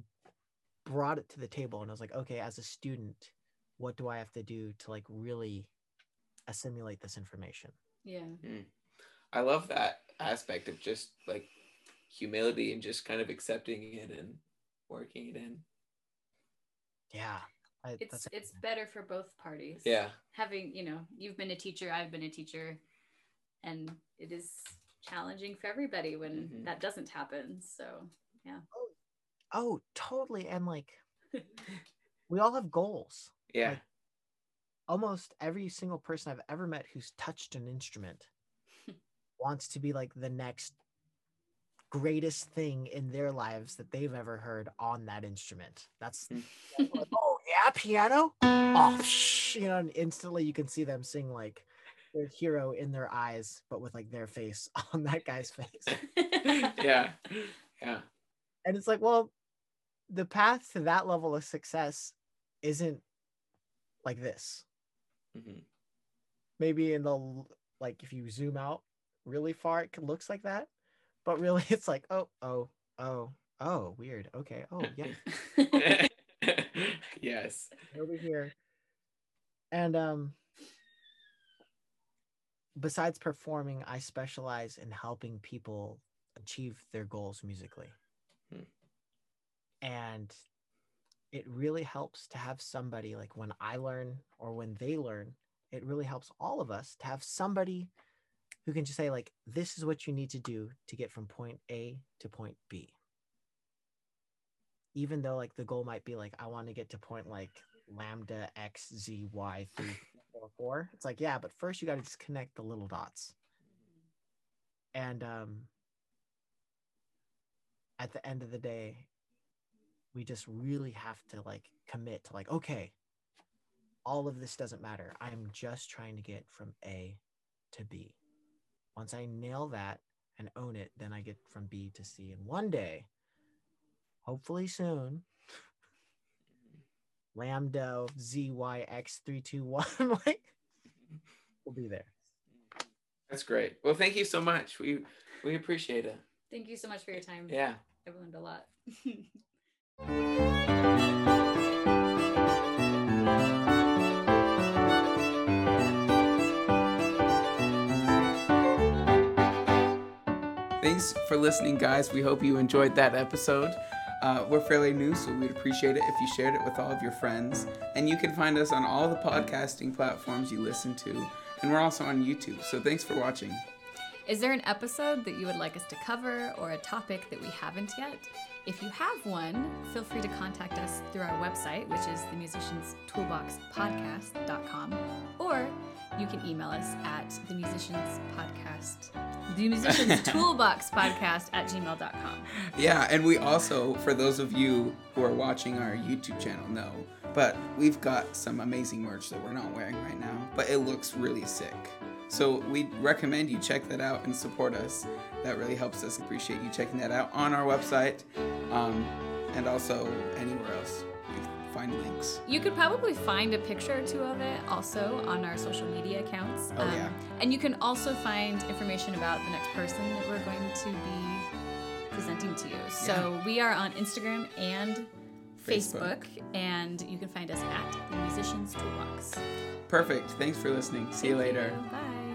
S3: brought it to the table. And I was like, okay, as a student, what do I have to do to like really assimilate this information?
S2: Yeah. Hmm.
S1: I love that aspect of just like humility and just kind of accepting it and working it in.
S3: Yeah, I,
S2: It's it's better for both parties.
S1: Yeah.
S2: Having, you know, you've been a teacher, I've been a teacher, and it is challenging for everybody when
S1: Mhm.
S2: that doesn't happen. So yeah.
S3: oh, totally. And like, we all have goals.
S1: Yeah.
S3: Like, almost every single person I've ever met who's touched an instrument wants to be like the next greatest thing in their lives that they've ever heard on that instrument. That's
S1: Mm.
S3: yeah, piano. Oh, shh, you know, and instantly you can see them sing like their hero in their eyes, but with like their face on that guy's face.
S1: yeah. Yeah.
S3: And it's like, well, the path to that level of success isn't like this.
S1: Mhm.
S3: maybe in the like if you zoom out really far it looks like that but really it's like oh oh oh oh weird okay oh yeah
S1: yes.
S3: over here and um besides performing i specialize in helping people achieve their goals musically
S1: Hmm.
S3: and it really helps to have somebody like when i learn or when they learn it really helps all of us to have somebody who can just say like this is what you need to do to get from point a to point b even though like the goal might be like i want to get to point like lambda x z y 3 4 4 it's like yeah but first you got to just connect the little dots. And um at the end of the day we just really have to like commit to like okay all of this doesn't matter. I'm just trying to get from a to b. Once i nail that and own it then i get from b to c. And one day hopefully soon lambda zyx321 like we'll be there
S1: That's great. Well, thank you so much. We we appreciate it.
S2: Thank you so much for your time.
S1: Yeah.
S2: I've learned a lot.
S1: Thanks for listening, guys. We hope you enjoyed that episode. Uh, we're fairly new, so we'd appreciate it if you shared it with all of your friends. And you can find us on all the podcasting platforms you listen to. And we're also on YouTube. So thanks for watching.
S2: Is there an episode that you would like us to cover or a topic that we haven't yet? If you have one, feel free to contact us through our website, which is themusicianstoolboxpodcast.com, or you can email us at the musicians podcast the musicians toolbox podcast at gmail.com
S1: Yeah, and we also, for those of you who are watching our YouTube channel, know, but we've got some amazing merch that we're not wearing right now, but it looks really sick. So we recommend you check that out and support us. That really helps us. Appreciate you checking that out on our website, um, and also anywhere else find links.
S2: you could probably find a picture or two of it also on our social media accounts
S1: Oh, um, yeah.
S2: and you can also find information about the next person that we're going to be presenting to you so we are on instagram and
S1: Facebook.
S2: facebook and you can find us at the musicians toolbox
S1: Perfect. Thanks for listening. See you later.
S2: Bye.